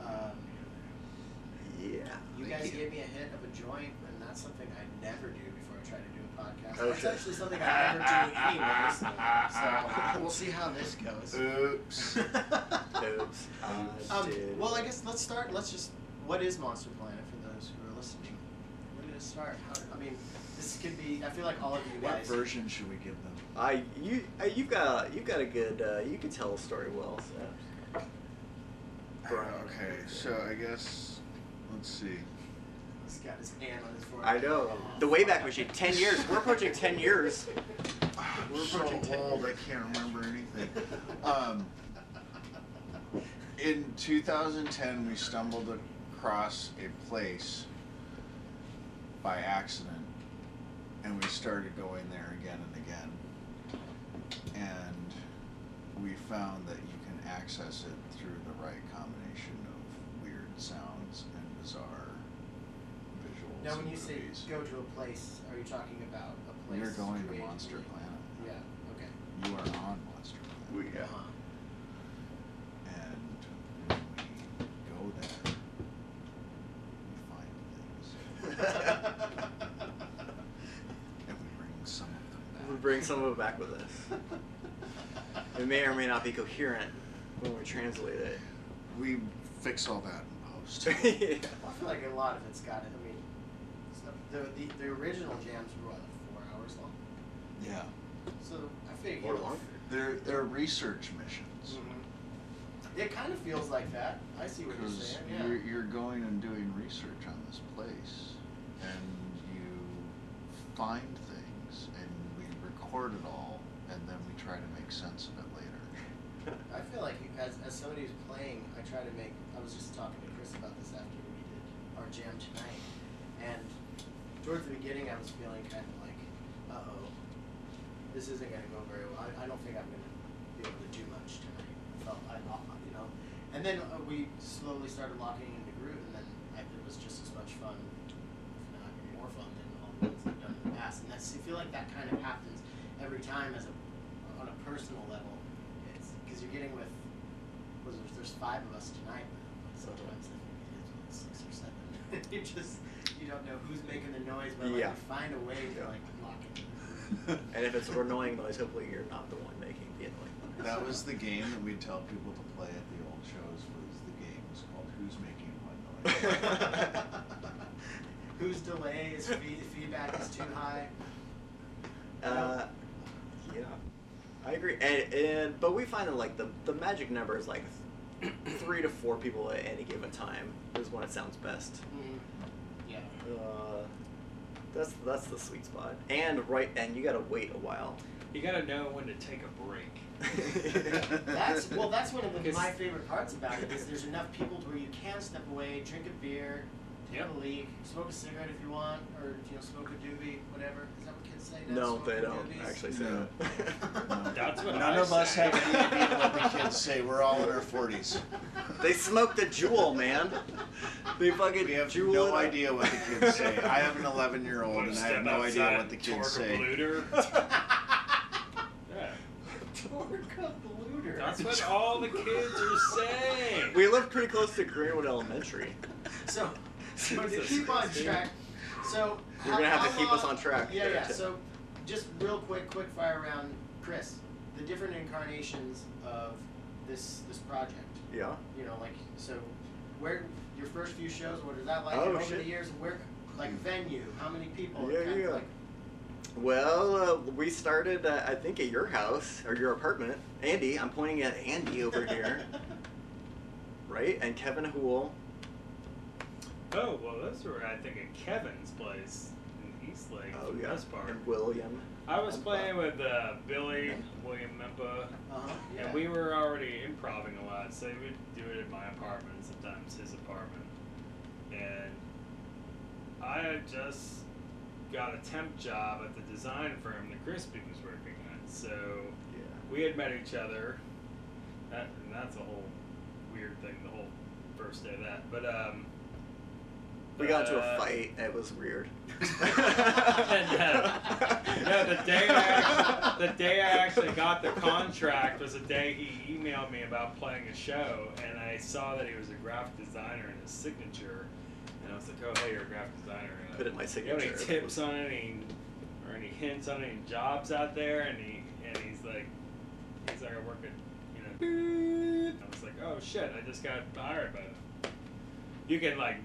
S4: Um,
S6: Yeah.
S4: you guys
S8: you.
S4: gave me a hit of a joint, and that's something I never do podcast.
S6: Oh,
S4: that's
S6: shit.
S4: actually something I never do anyways. So we'll see how this goes.
S8: Oops.
S6: Oops. I
S4: Um, well, I guess let's start. Let's just. What is Monster Planet for those who are listening? Where did it start? How, I mean, this could be. I feel like all of you
S8: What
S4: guys.
S8: version should we give them?
S6: I you uh, you've got you've got a good uh, you can tell a story well. So. Brian.
S8: Okay, so I guess let's see.
S4: He's got his hand on his forehead.
S6: I know the Wayback Machine. Ten years. We're approaching ten years.
S8: We're so
S6: approaching 10
S8: old, I can't remember anything. Um, in 2010, we stumbled across a place by accident, and we started going there again and again. And we found that you can access it through the right combination of weird sounds and bizarre visuals.
S4: Now, when
S8: and
S4: you say
S8: movies.
S4: go to a place, are you talking about a place?
S8: We're going to
S4: created-
S8: Monster Planet.
S4: Yeah. Okay.
S8: You are on Monster Planet.
S6: We
S4: Uh-huh.
S8: And when we go there, we find things. And we bring some of them back.
S6: We bring some of it back with us. It may or may not be coherent when we translate it.
S8: We fix all that in post.
S6: yeah.
S4: I feel like a lot of it's got it. I mean, it's not- the, the the original jams were what, four hours long.
S8: yeah.
S4: So I figure.
S6: Or longer.
S8: They're, they're research missions.
S4: Mhm. It kind of feels like that. I see what you're saying. Yeah.
S8: you're, you're going and doing research on this place, and you find things, and we record it all, and then we try to make sense of it later.
S4: I feel like as, as somebody who's playing, I try to make. I was just talking to Chris about this after we did our jam tonight, and towards the beginning, I was feeling kind of like, uh oh, this isn't going to go very well. I, I don't think I'm going to be able to do much tonight. I felt, you know, and then uh, we slowly started locking into groove, and then I, it was just as much fun, if not more fun than all the ones I've done in the past. And that's I feel like that kind of happens every time as a on a personal level. It's because you're getting with was there's five of us tonight. Sometimes I think it is like six or seven. you just you don't know who's making the noise, but like
S6: Yeah.
S4: find a way to like lock it.
S6: And if it's an annoying noise, hopefully you're not the one making the annoying noise.
S8: That was the game that we'd tell people to play at the old shows. Was the game was called Who's Making What Noise?
S4: Whose delay is feed, feedback is too high.
S6: Uh, yeah, I agree. And, and but we find that like the the magic number is like three to four people at any given time is when it sounds best.
S4: Mm, yeah.
S6: Uh, that's that's the sweet spot. And right, and you gotta wait a while.
S7: You gotta know when to take a break.
S4: That's well. That's one of the, my favorite parts about it is there's enough people to where you can step away, drink a beer, take
S7: Yep.
S4: a leak, smoke a cigarette if you want, or you know smoke a doobie, whatever. Is that what kids say? now?
S6: no,
S4: Smoke
S6: they don't
S4: doobies?
S6: actually say
S8: No.
S6: that.
S7: That's what
S8: None
S7: I
S8: of us have any idea what the kids say. We're all in our forties.
S6: they smoke the Juul, man. They fucking
S8: We have
S6: Juul
S8: no
S6: it up.
S8: idea what the kids say. I have an 11 year old and I have no idea what the kids say.
S7: yeah.
S4: Torque up.
S7: That's what all the kids are saying.
S6: We live pretty close to Greenwood Elementary.
S4: So, so to keep on track, so
S6: You're
S4: how-
S6: gonna have to keep us on track
S4: Yeah,
S6: there,
S4: yeah.
S6: too.
S4: So, just real quick, quick fire round, Chris. the different incarnations of this this project.
S6: Yeah.
S4: You know, like so, where your first few shows? What is that like?
S6: Oh,
S4: over
S6: shit.
S4: the years, where like venue? How many people?
S6: Yeah, yeah.
S4: Like,
S6: Well, uh, we started, uh, I think, at your house or your apartment. Andy, I'm pointing at Andy over here, right? And Kevin Hool.
S7: Oh well, those were I think at Kevin's place in Eastlake
S6: Oh
S7: for the
S6: yeah.
S7: most part.
S6: And William.
S7: I was playing with uh, Billy, William Memba,
S4: uh-huh, yeah.
S7: and we were already improvising a lot, so we would do it in my apartment, sometimes his apartment. And I had just got a temp job at the design firm that Crispy was working at, so
S6: Yeah.
S7: we had met each other. That, and that's a whole weird thing, the whole first day of that. But um,
S6: We got into a
S7: uh,
S6: fight. It was weird.
S7: and, uh, no, the day I actually, the day I actually got the contract was the day he emailed me about playing a show, and I saw that he was a graphic designer in his signature, and I was like, "Oh, hey, you're a graphic designer." And
S6: Put it in my
S7: You have any tips on any or any hints on any jobs out there? And he and he's like, he's like, I work at you know. I was like, oh shit, I just got hired by them. You can like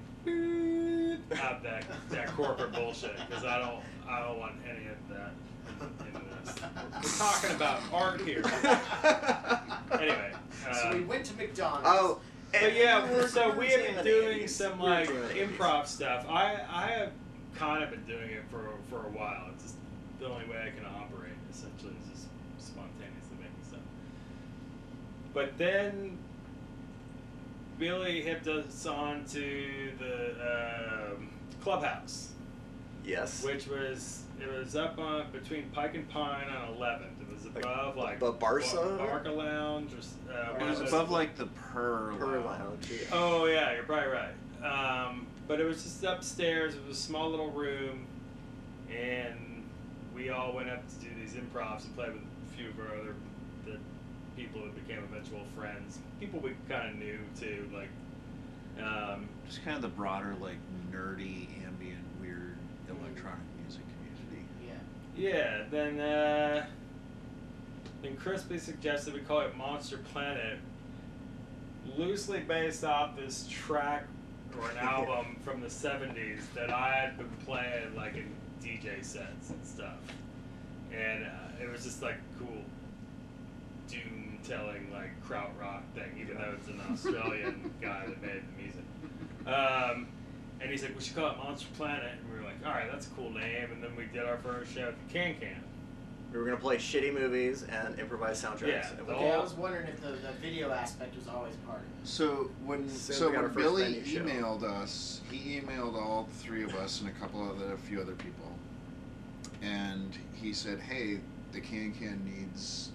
S7: have that that corporate bullshit because I don't I don't want any of that in, in this. We're talking about art here. Anyway,
S4: so
S7: uh,
S4: we went to McDonald's.
S6: Oh,
S7: but
S6: and
S7: yeah, so
S6: we
S7: we have been doing some like
S6: doing the 80s.
S7: improv stuff. I I have kind of been doing it for for a while. It's just the only way I can operate essentially is just spontaneously making stuff. But then Billy hipped us on to the um, clubhouse,
S6: Yes.
S7: which was it was up on between Pike and Pine on 11th. It was
S6: Like,
S7: above like
S6: above Barca?
S7: Barca Lounge. Or, uh,
S8: It was
S7: of those-
S8: above like the Purr,
S6: Per
S8: Lounge.
S6: lounge. Yeah.
S7: Oh yeah, you're probably right. Um, but it was just upstairs. It was a small little room, and we all went up to do these improvs and play with a few of our other the people that became eventual friends. People we kind of knew too, like. Um,
S8: Just kind of the broader, like nerdy, ambient, weird electronic music community.
S4: Yeah.
S7: yeah. Then uh, then Crispy suggested we call it Monster Planet, loosely based off this track or an album from the 70s that I had been playing like in DJ sets and stuff. And uh, it was just like cool doom telling like krautrock thing, even though it's an Australian guy that made the music. Um, and he's like, we should call it Monster Planet. And we were like, all right, that's a cool name. And then we did our first show at the Can Can.
S6: We were gonna play shitty movies and improvise soundtracks.
S7: Yeah,
S6: And
S7: the
S6: we-
S4: Okay, I was wondering if the, the video aspect was always part of it.
S8: So when
S6: So
S8: so
S6: we got our
S8: when Billy
S6: venue show.
S8: emailed us, he emailed all three of us and a couple other a few other people, and he said, "Hey, the Can Can needs."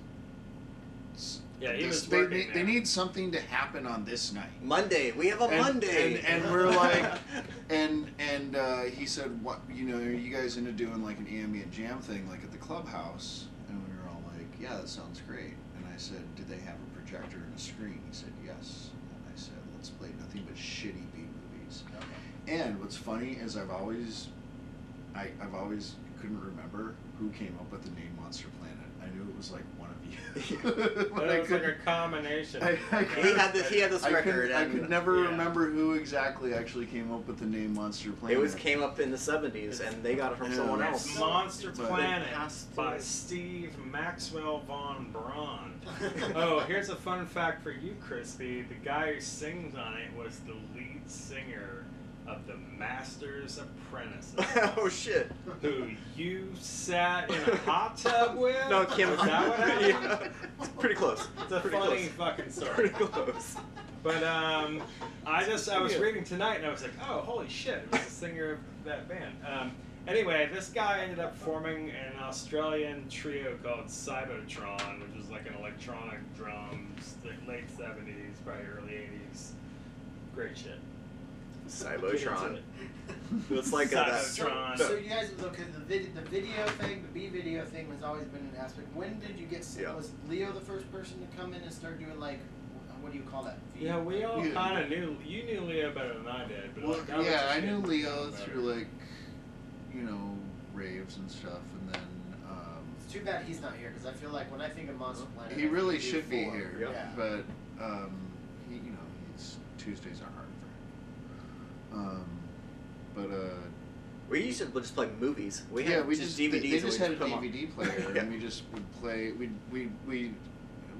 S8: S-
S7: Yeah, he
S8: this-
S7: was
S8: they,
S7: working
S8: need, they need something to happen on this night.
S6: Monday. We have a
S8: And-
S6: Monday.
S8: and, and we're like, and and uh, he said, "What you know? Are you guys into doing like an ambient jam thing, like at the clubhouse?" And we were all like, "Yeah, that sounds great." And I said, "Did they have a projector and a screen?" He said, "Yes." And I said, "Let's play nothing but shitty B movies."
S4: Okay.
S8: And what's funny is I've always, I, I've always couldn't remember who came up with the name Monster Planet. I knew it was like one of you,
S7: But
S8: but
S7: it
S8: I
S7: was like a
S8: couldn't.
S7: combination.
S8: I, I
S6: he
S8: couldn't-
S6: had this. He had this
S8: I
S6: record,
S8: could, I
S6: and
S8: could never
S7: Yeah.
S8: remember who exactly actually came up with the name Monster Planet.
S6: it was came up in the '70s, and they got it from
S8: Yeah.
S6: someone
S7: It's
S6: else.
S7: Monster
S8: But-
S7: Planet by Steve Maxwell von Braun. oh, here's a fun fact for you, Crispy. The guy who sings on it was the lead singer of the Master's Apprentices.
S6: oh shit!
S7: who you sat in a hot tub with?
S6: No, Kim.
S7: Is that what happened?
S6: yeah, it's pretty close.
S7: It's a
S6: pretty
S7: funny
S6: close.
S7: fucking story.
S6: Pretty close.
S7: But um, I just I was reading tonight and I was like, oh holy shit, it was the singer of that band. Um, anyway, this guy ended up forming an Australian trio called Cybotron, which was like an electronic drums, the late seventies, probably early eighties. Great shit. Get
S6: Cybotron. It's like a, that,
S4: So, so you guys look at the vid- the video thing, the B video thing has always been an aspect. When did you get?
S6: Yeah.
S4: Was Leo the first person to come in and start doing like, what do you call that? V-
S7: Yeah, we all
S8: Yeah.
S7: kind of knew. You knew Leo better than I did, but
S8: Well,
S7: like, I
S8: yeah, I knew Leo through like, you know, raves and stuff, and then Um,
S4: It's too bad he's not here because I feel like when I think of Monster Planet,
S8: he really should be
S4: four.
S8: here,
S4: Yeah.
S8: but um, he, you know, he's Tuesdays are hard for him. Um, but uh,
S6: We used to just play movies. We
S8: yeah,
S6: had
S8: we
S6: just
S8: just
S6: DVDs.
S8: they, they just
S6: we
S8: had a
S6: put 'em on.
S8: DVD player,
S6: Yeah.
S8: and we just would play. We we we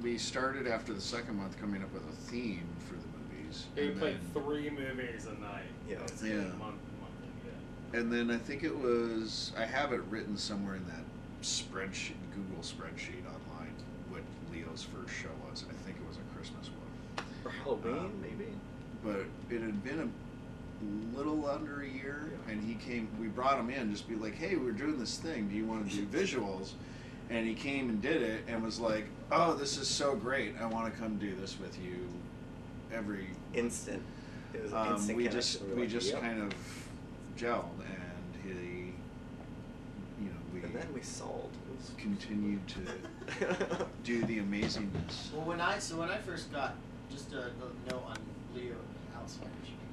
S8: we started after the second month coming up with a theme for the movies.
S7: We
S8: and
S7: played
S8: then-
S7: three movies a night.
S6: Yeah.
S7: It's
S8: Yeah.
S7: Month, monthly, yeah.
S8: And then I think it was I have it written somewhere in that spreadsheet, Google spreadsheet online, what Leo's first show was. I think it was a Christmas one,
S6: Or Halloween,
S8: Um,
S6: maybe.
S8: but it had been a little under a year, and he came. We brought him in just be like, "Hey, we're doing this thing. Do you want to do visuals?" And he came and did it, and was like, "Oh, this is so great! I want to come do this with you every
S6: Instant. It was an
S8: um,
S6: instant
S8: we just we
S6: like,
S8: just
S6: yep.
S8: kind of gelled, and he, you know, we
S6: And then we sold
S8: continued to do the amazingness.
S4: Well, when I so when I first got just a, a note on Leo outside perspective, when I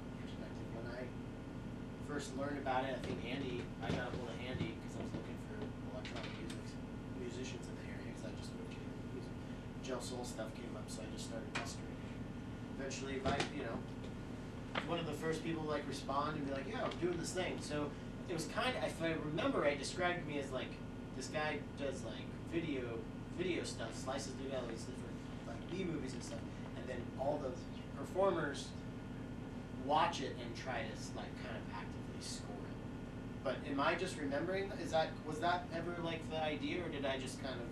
S4: first learned about it, I think Andy, I got a hold of Andy because I was looking for electronic music musicians in the area because I just moved here. Joe Soul stuff came up, so I just started mustering. Eventually, if I, you know, one of the first people like respond and be like, "Yeah, I'm doing this thing." So it was kind of, if I remember right, described me as like this guy does like video video stuff, slices together these different like B movies and stuff, and then all the performers watch it and try to like kind of actively score it. But am I just remembering? Is that was that ever like the idea, or did I just kind of?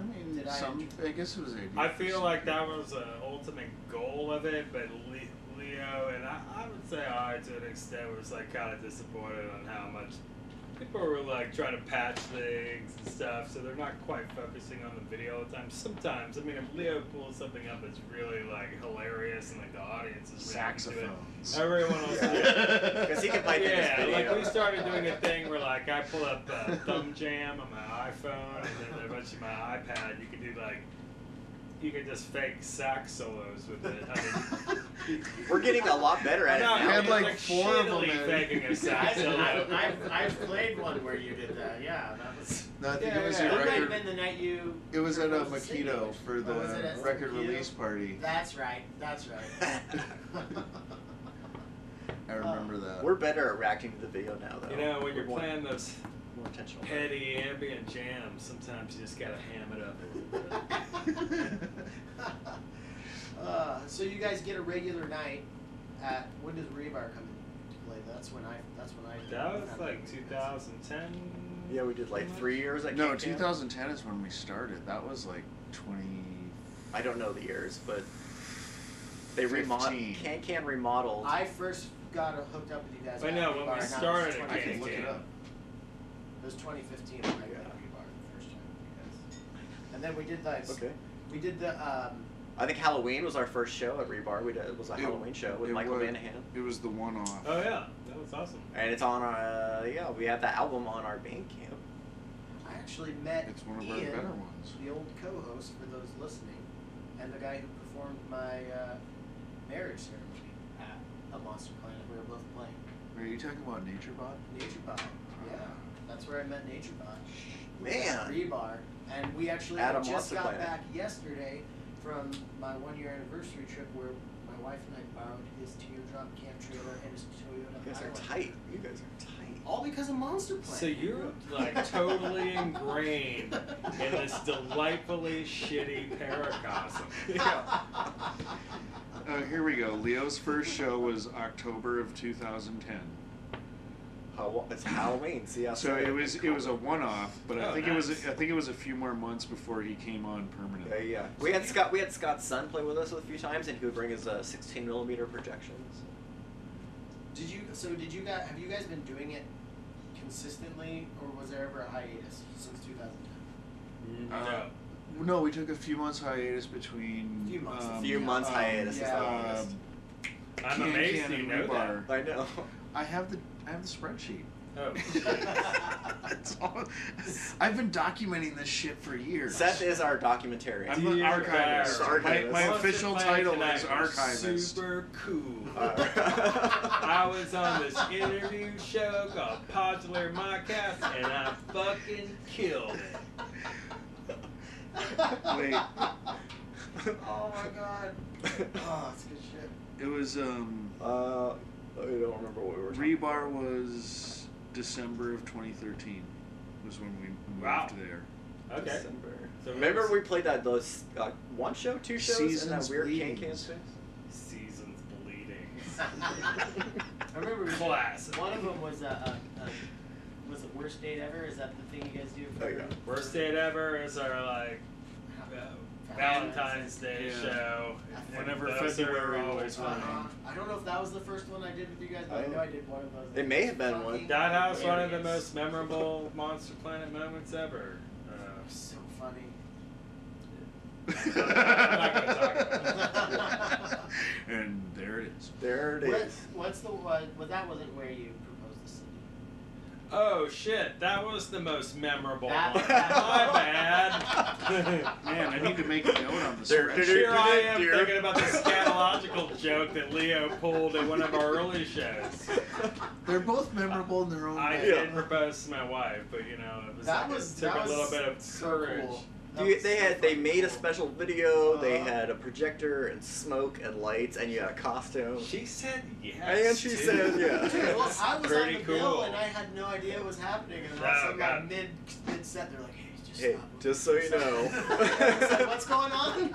S8: I mean,
S4: Did I-
S8: some. I guess it was. a-
S7: I feel like that was the ultimate goal of it, but Leo and I, I would say I, to an extent, was like kind of disappointed on how much people were like trying to patch things and stuff, so they're not quite focusing on the video all the time. Sometimes, I mean, if Leo pulls something up that's really like hilarious and like the audience is reacting to it,
S8: Saxophones.
S7: everyone else.
S6: Yeah. 'Cause he can fight that
S7: Yeah,
S6: video.
S7: like we started doing a thing where like I pull up uh, ThumbJam on my iPhone and then eventually my iPad. You can do like you can just fake sax solos with it. I mean,
S6: We're getting a lot better at it
S7: no,
S6: now.
S8: We had,
S7: it's
S8: like, four of them
S7: shittily
S8: in.
S7: faking a sax
S4: I've,
S7: solo.
S4: I've, I've, I've played one where you did that. Yeah, that was.
S8: No, I think
S7: Yeah,
S8: it was
S7: yeah,
S8: a
S4: That might have
S8: record.
S4: been the night you.
S8: It was at a
S4: proposed
S8: Makito for
S4: oh,
S8: the
S4: was it at
S8: record
S4: Makito?
S8: release party.
S4: That's right. That's right.
S8: I remember that.
S6: We're better at reacting to the video now, though.
S7: You know, when you're playing those
S6: more intentional.
S7: heady ambient jams, sometimes you just gotta ham it up a little bit.
S4: uh, so you guys get a regular night at when does Rebar come into play? That's when I. That's when I.
S7: That was like 2010.
S6: Yeah, we did like three years at
S8: no,
S6: Can Can.
S8: 2010 is when we started. That was like 20.
S6: I don't know the years, but they remodeled.
S8: 15.
S6: Can Can remodeled.
S4: I first got hooked up with you guys.
S7: I know,
S4: Rebar,
S7: when we
S4: and that was
S7: started
S8: I can look it up.
S4: It was 2015 when I played
S6: Yeah.
S4: Rebar the first time with. And then we did like
S6: okay.
S4: we did the um,
S6: I think Halloween was our first show at Rebar. We did, it was a
S8: It-
S6: Halloween show with
S8: it
S6: Michael
S8: was-
S6: Manahan,
S8: It was the one off.
S7: Oh yeah, that was awesome.
S6: and it's on our uh, yeah. We have that album on our Bandcamp.
S4: I actually met
S8: It's one of our
S4: Ian,
S8: better ones.
S4: the old co-host for those listening, and the guy who performed my uh, marriage ceremony at a Monster Planet. We were both playing
S8: Are you talking about NatureBot?
S4: NatureBot. Yeah, that's where I met NatureBot. was
S6: Man.
S4: Rebar, and we actually
S6: At a
S4: just got
S6: Planet.
S4: back yesterday from my one-year anniversary trip where my wife and I borrowed his teardrop camp trailer and his Toyota.
S6: You guys are tight. You guys are tight.
S4: All because of Monster Planet.
S7: So you're like totally ingrained in this delightfully shitty paracosm.
S8: Uh, here we go. Leo's first show was October of 2010.
S6: How, it's Halloween. See how
S8: So it was it was a one off, but I
S7: Oh,
S8: think it was
S7: nice.
S8: I think it was a few more months before he came on
S6: Yeah,
S8: permanently.
S6: yeah. We had Scott. We had Scott's son play with us a few times, and he would bring his uh, 16 millimeter projections.
S4: Did you? So did you guys? Have you guys been doing it consistently, or was there ever a hiatus since 2010?
S7: no.
S8: Uh, No, we took a few months hiatus between.
S4: Few months.
S8: um,
S6: Few months
S8: um,
S6: hiatus is the longest.
S8: um,
S7: I'm
S8: Can
S7: amazed
S8: Can
S7: you
S8: and
S7: know
S8: Rebar.
S7: that.
S6: I know.
S8: I have the I have the spreadsheet.
S7: Oh,
S8: That's all. I've been documenting this shit for years.
S6: Seth is our documentarian.
S8: I'm the
S7: Dear
S8: archivist.
S7: Bear.
S8: My, my
S6: Archivist.
S8: official
S7: Monster Planet
S8: title
S7: tonight
S8: is
S7: was
S8: archivist.
S7: Super cool.
S6: Uh,
S7: I was on this interview show called Popular Modcast, and I fucking killed it.
S8: Wait,
S4: oh my god. Oh, that's good shit.
S8: it was um.
S6: uh, I don't remember what we were. talking
S8: Rebar was December of 2013. Was when we moved
S7: Wow.
S8: there.
S7: Okay.
S6: December.
S7: So
S6: Remember we played that those uh, one show, two shows in that weird
S8: Bleeding.
S6: can can space.
S7: Seasons Bleeding.
S4: I remember we
S7: Classic.
S4: One of them was uh, uh, uh, was it worst date ever? Is that the thing you guys do for?
S6: Oh, yeah.
S7: Worst date ever is our like uh, Valentine's Day
S8: Yeah.
S7: show.
S8: Whenever
S7: Those
S8: February
S7: are always
S8: rolls
S4: Uh, I don't know if that was the first one I did with you guys, but I know I did one of those.
S6: It may have been one.
S7: That house, one of the most memorable Monster Planet moments ever. Uh,
S4: So funny.
S7: I'm not gonna talk
S4: about it.
S8: and there it is.
S6: There it is.
S4: What,
S6: is.
S4: what's the one? Well, that wasn't where you proposed the city.
S7: Oh shit, that was the most memorable
S4: That-
S7: one.
S4: that-
S7: My bad.
S8: Man, I need to make a note on the
S6: There-
S8: spreadsheet.
S7: Here I am
S6: Dear.
S7: thinking about the scatological joke that Leo pulled in one of our early shows.
S8: They're both memorable in their own
S7: I
S8: way.
S7: did propose to my wife, but you know, it was
S4: That
S7: like
S4: was
S7: it took
S4: that
S7: a little
S4: was
S7: bit of
S4: so
S7: courage.
S4: cool. That
S6: You, they
S4: so
S6: had they
S4: fucking
S6: made a special video. They
S4: Uh-huh.
S6: had a projector and smoke and lights, and you had a costume.
S7: She said yes.
S6: And she
S7: too.
S6: said yeah.
S4: Dude, well, I was
S7: Pretty
S4: on the
S7: cool.
S4: bill and I had no idea what was happening, and all of a
S7: Oh,
S4: sudden,
S7: God.
S4: like, mid mid set, they're like, "Hey, just
S6: Hey,
S4: stop."
S6: just so you know.
S4: Like, What's going on?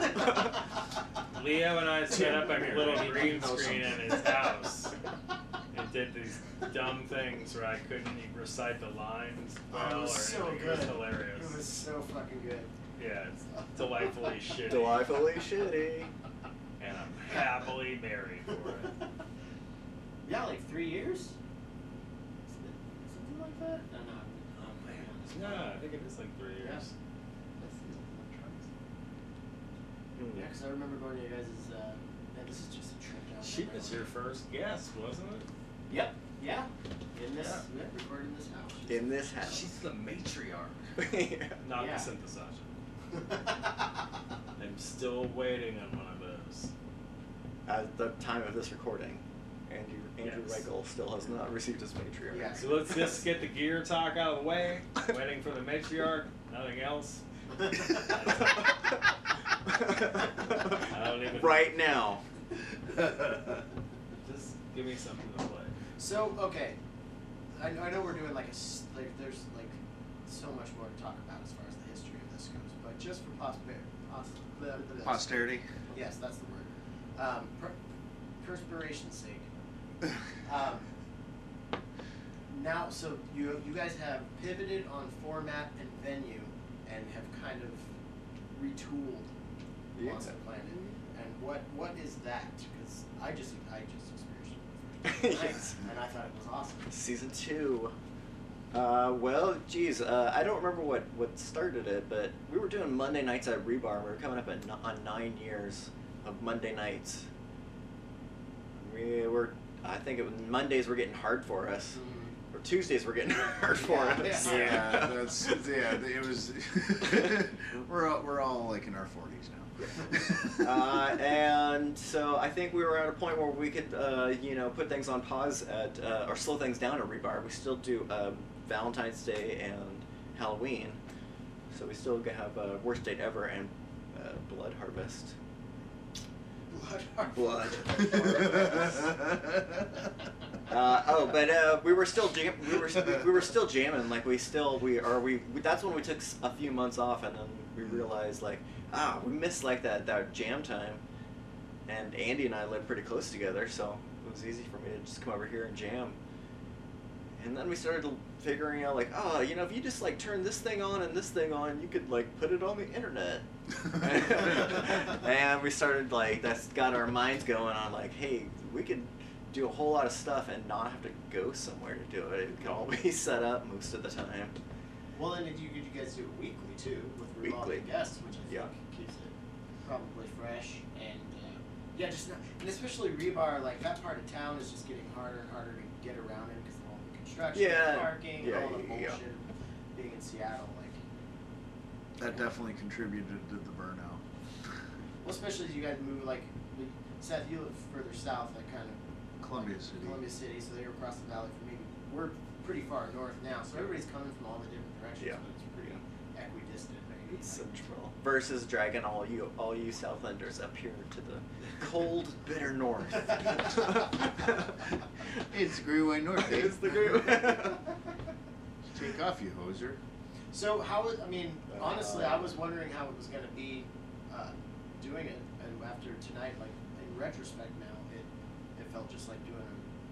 S7: Leo and I set up a little green screen in his house and did these dumb things where I couldn't even recite the lines
S4: Oh,
S7: well
S4: it
S7: or
S4: was so
S7: anything. It was hilarious.
S4: It was so fucking good.
S7: Yeah, it's delightfully shitty.
S6: Delightfully shitty.
S7: And I'm happily married for it.
S4: Yeah, like three years. Something like that. No, no. Oh man.
S7: No, I think it is like three
S4: Yeah.
S7: years.
S4: Yeah, because I remember going to you guys' uh, man, this is just a trip down.
S7: She
S4: memory
S7: was
S4: lane.
S7: your first guest, wasn't it?
S4: Yep. Yeah. In this,
S7: Yeah.
S4: yeah, recorded in this house.
S6: In this house.
S7: She's the matriarch,
S6: Yeah.
S7: not
S4: Yeah.
S7: the synthesizer. I'm still waiting on one of those.
S6: At the time of this recording, Andrew Andrew
S7: Yes.
S6: Reichel still has not received his matriarch.
S4: Yeah.
S7: So let's just get the gear talk out of the way. Waiting for the matriarch, nothing else. I don't even.
S6: Right now.
S7: Just give me something to play.
S4: So okay, I know, I know we're doing like a like there's like so much more to talk about as far as the history of this goes, but just for posterity, pos-
S8: Posterity.
S4: Yes, that's the word. Um, per- perspiration's sake. Um, now, so you you guys have pivoted on format and venue, and have kind of retooled
S6: Yeah.
S4: Monster Planet. And what what is that? Because I just I just experienced it for the first time
S6: Yes.
S4: and I thought it was awesome.
S6: Season two. Uh, well, geez, uh, I don't remember what, what started it, but we were doing Monday nights at Rebar. We were coming up at, n- on nine years of Monday nights. We were, I think it was, Mondays were getting hard for us, or Tuesdays were getting hard for
S4: Yeah,
S6: us.
S4: yeah.
S8: Yeah, that's yeah. It was. we're all, we're all like in our forties now.
S6: uh, and so I think we were at a point where we could, uh, you know, put things on pause at, uh, or slow things down at Rebar. We still do um, Valentine's Day and Halloween, so we still have uh, Worst Date Ever and uh, Blood Harvest.
S4: Blood.
S6: Blood. Uh, oh, but uh, we were still jam- we were we were still jamming. Like we still we are we. That's when we took a few months off, and then we realized like ah we missed like that that jam time. And Andy and I lived pretty close together, so it was easy for me to just come over here and jam. And then we started figuring out like oh you know if you just like turn this thing on and this thing on, you could like put it on the internet. and we started like that's got our minds going on like hey we could do a whole lot of stuff and not have to go somewhere to do it it can all be set up most of the time
S4: Well, and did you, did you guys do it weekly too, with revolving
S6: Weekly.
S4: guests, which I think
S6: Yeah.
S4: keeps it probably fresh and uh, yeah, just not, and especially rebar. Like that part of town is just getting harder and harder to get around in because of all the construction,
S6: Yeah.
S4: parking,
S6: Yeah,
S4: all the
S6: yeah,
S4: bullshit
S6: yeah.
S4: of being in Seattle. Like,
S8: That definitely contributed to the burnout.
S4: well, especially as you guys move like Seth, you live further south, like kind of
S8: Columbia City.
S4: Columbia City, so you're across the valley from me. We're pretty far north now, so everybody's coming from all the different directions,
S6: Yeah.
S4: but it's pretty equidistant. Maybe.
S6: It's central. Versus dragging all you all you Southlanders up here to the cold, bitter north.
S8: It's Great White North, Dave.
S6: it's the great.
S8: Take off, you hoser.
S4: So how? I mean, honestly, I was wondering how it was going to be uh, doing it, and after tonight, like in retrospect now, it it felt just like doing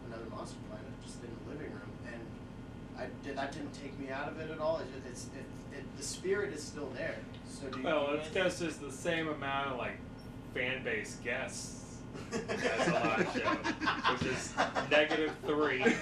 S4: another Monster Planet just in the living room, and I did that didn't take me out of it at all. It just, it's it, it, the spirit is still there. So do you?
S7: Well, it's because there's the same amount of like fan base guests as a live show, which is negative three.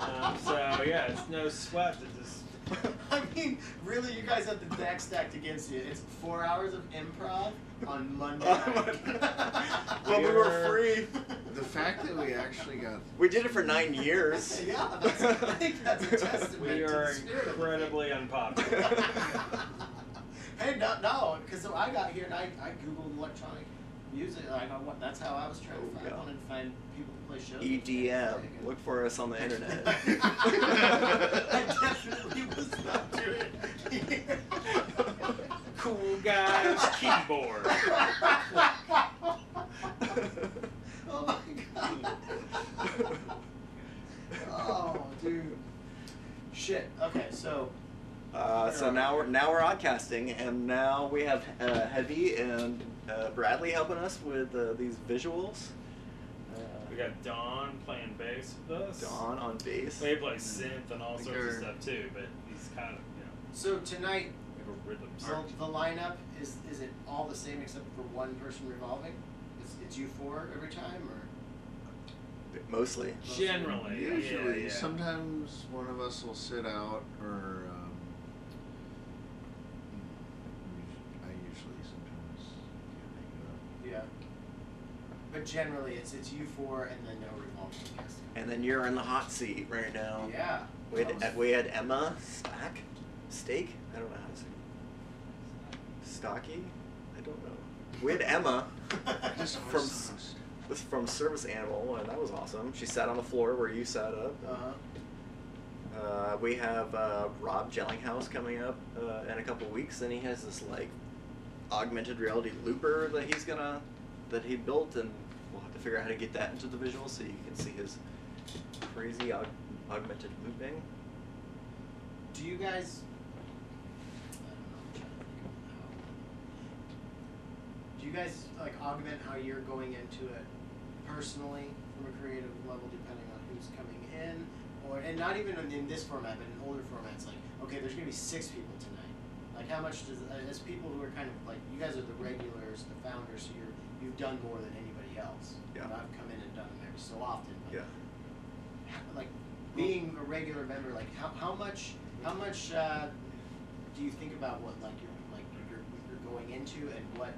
S7: Um, so yeah, it's no sweat to just.
S4: I mean, really, you guys have the deck stacked against you. It's four hours of improv on Monday night.
S6: but we were free.
S8: The fact that we actually got
S6: We did it for nine years.
S4: yeah, that's, I think that's a testament
S7: We
S4: to
S7: are
S4: the spirit of the thing.
S7: incredibly unpopular.
S4: hey, no, no, because I got here and I, I googled electronic music. Like, I, wa- that's how I was trying to
S6: Oh,
S4: find.
S6: yeah.
S4: I wanted to find people to play shows.
S6: EDM. Look for us on the internet.
S4: I definitely was not doing it.
S7: cool guys keyboard.
S4: oh my god. oh, dude. Shit. Okay, so
S6: Uh, so now we're now we're oddcasting, and now we have uh, Heavy and uh, Bradley helping us with uh, these visuals.
S7: We got Don playing bass with us.
S6: Dawn on bass.
S7: He plays synth and all
S8: Like
S7: sorts of stuff too, but he's kind of you know
S4: so tonight
S7: we have a rhythm
S4: the,
S7: section.
S4: the lineup is is it all the same except for one person revolving? It's, it's you four every time, or
S6: Mostly.
S7: Generally,
S8: Usually,
S7: yeah, yeah.
S8: sometimes one of us will sit out, or um, I usually sometimes can't make it up.
S4: yeah. But generally, it's it's you four and then no revolving cast.
S6: And then you're in the hot seat right now.
S4: Yeah.
S6: We had,
S4: was-
S6: we had Emma Stack, Steak. I don't know how to say. It. Stocky. I don't know. We had Emma
S8: Just
S6: from
S8: always
S6: was from Service Animal, and that was awesome. She sat on the floor where you sat up.
S4: Uh-huh.
S6: Uh, we have uh, Rob Jellinghaus coming up uh, in a couple weeks, and he has this like augmented reality looper that he's gonna that he built, and we'll have to figure out how to get that into the visual so you can see his crazy aug- augmented looping.
S4: Do you guys? Do you guys like augment how you're going into it personally from a creative level, depending on who's coming in, or and not even in, this format, but in older formats, like okay, there's gonna be six people tonight. Like how much does uh, as people who are kind of like you guys are the regulars, the founders, so you're you've done more than anybody else.
S6: Yeah.
S4: You I've come in and done them every so often. But
S6: Yeah.
S4: how- like being a regular member, like how, how much how much uh, do you think about what like you're like you're, you're going into and what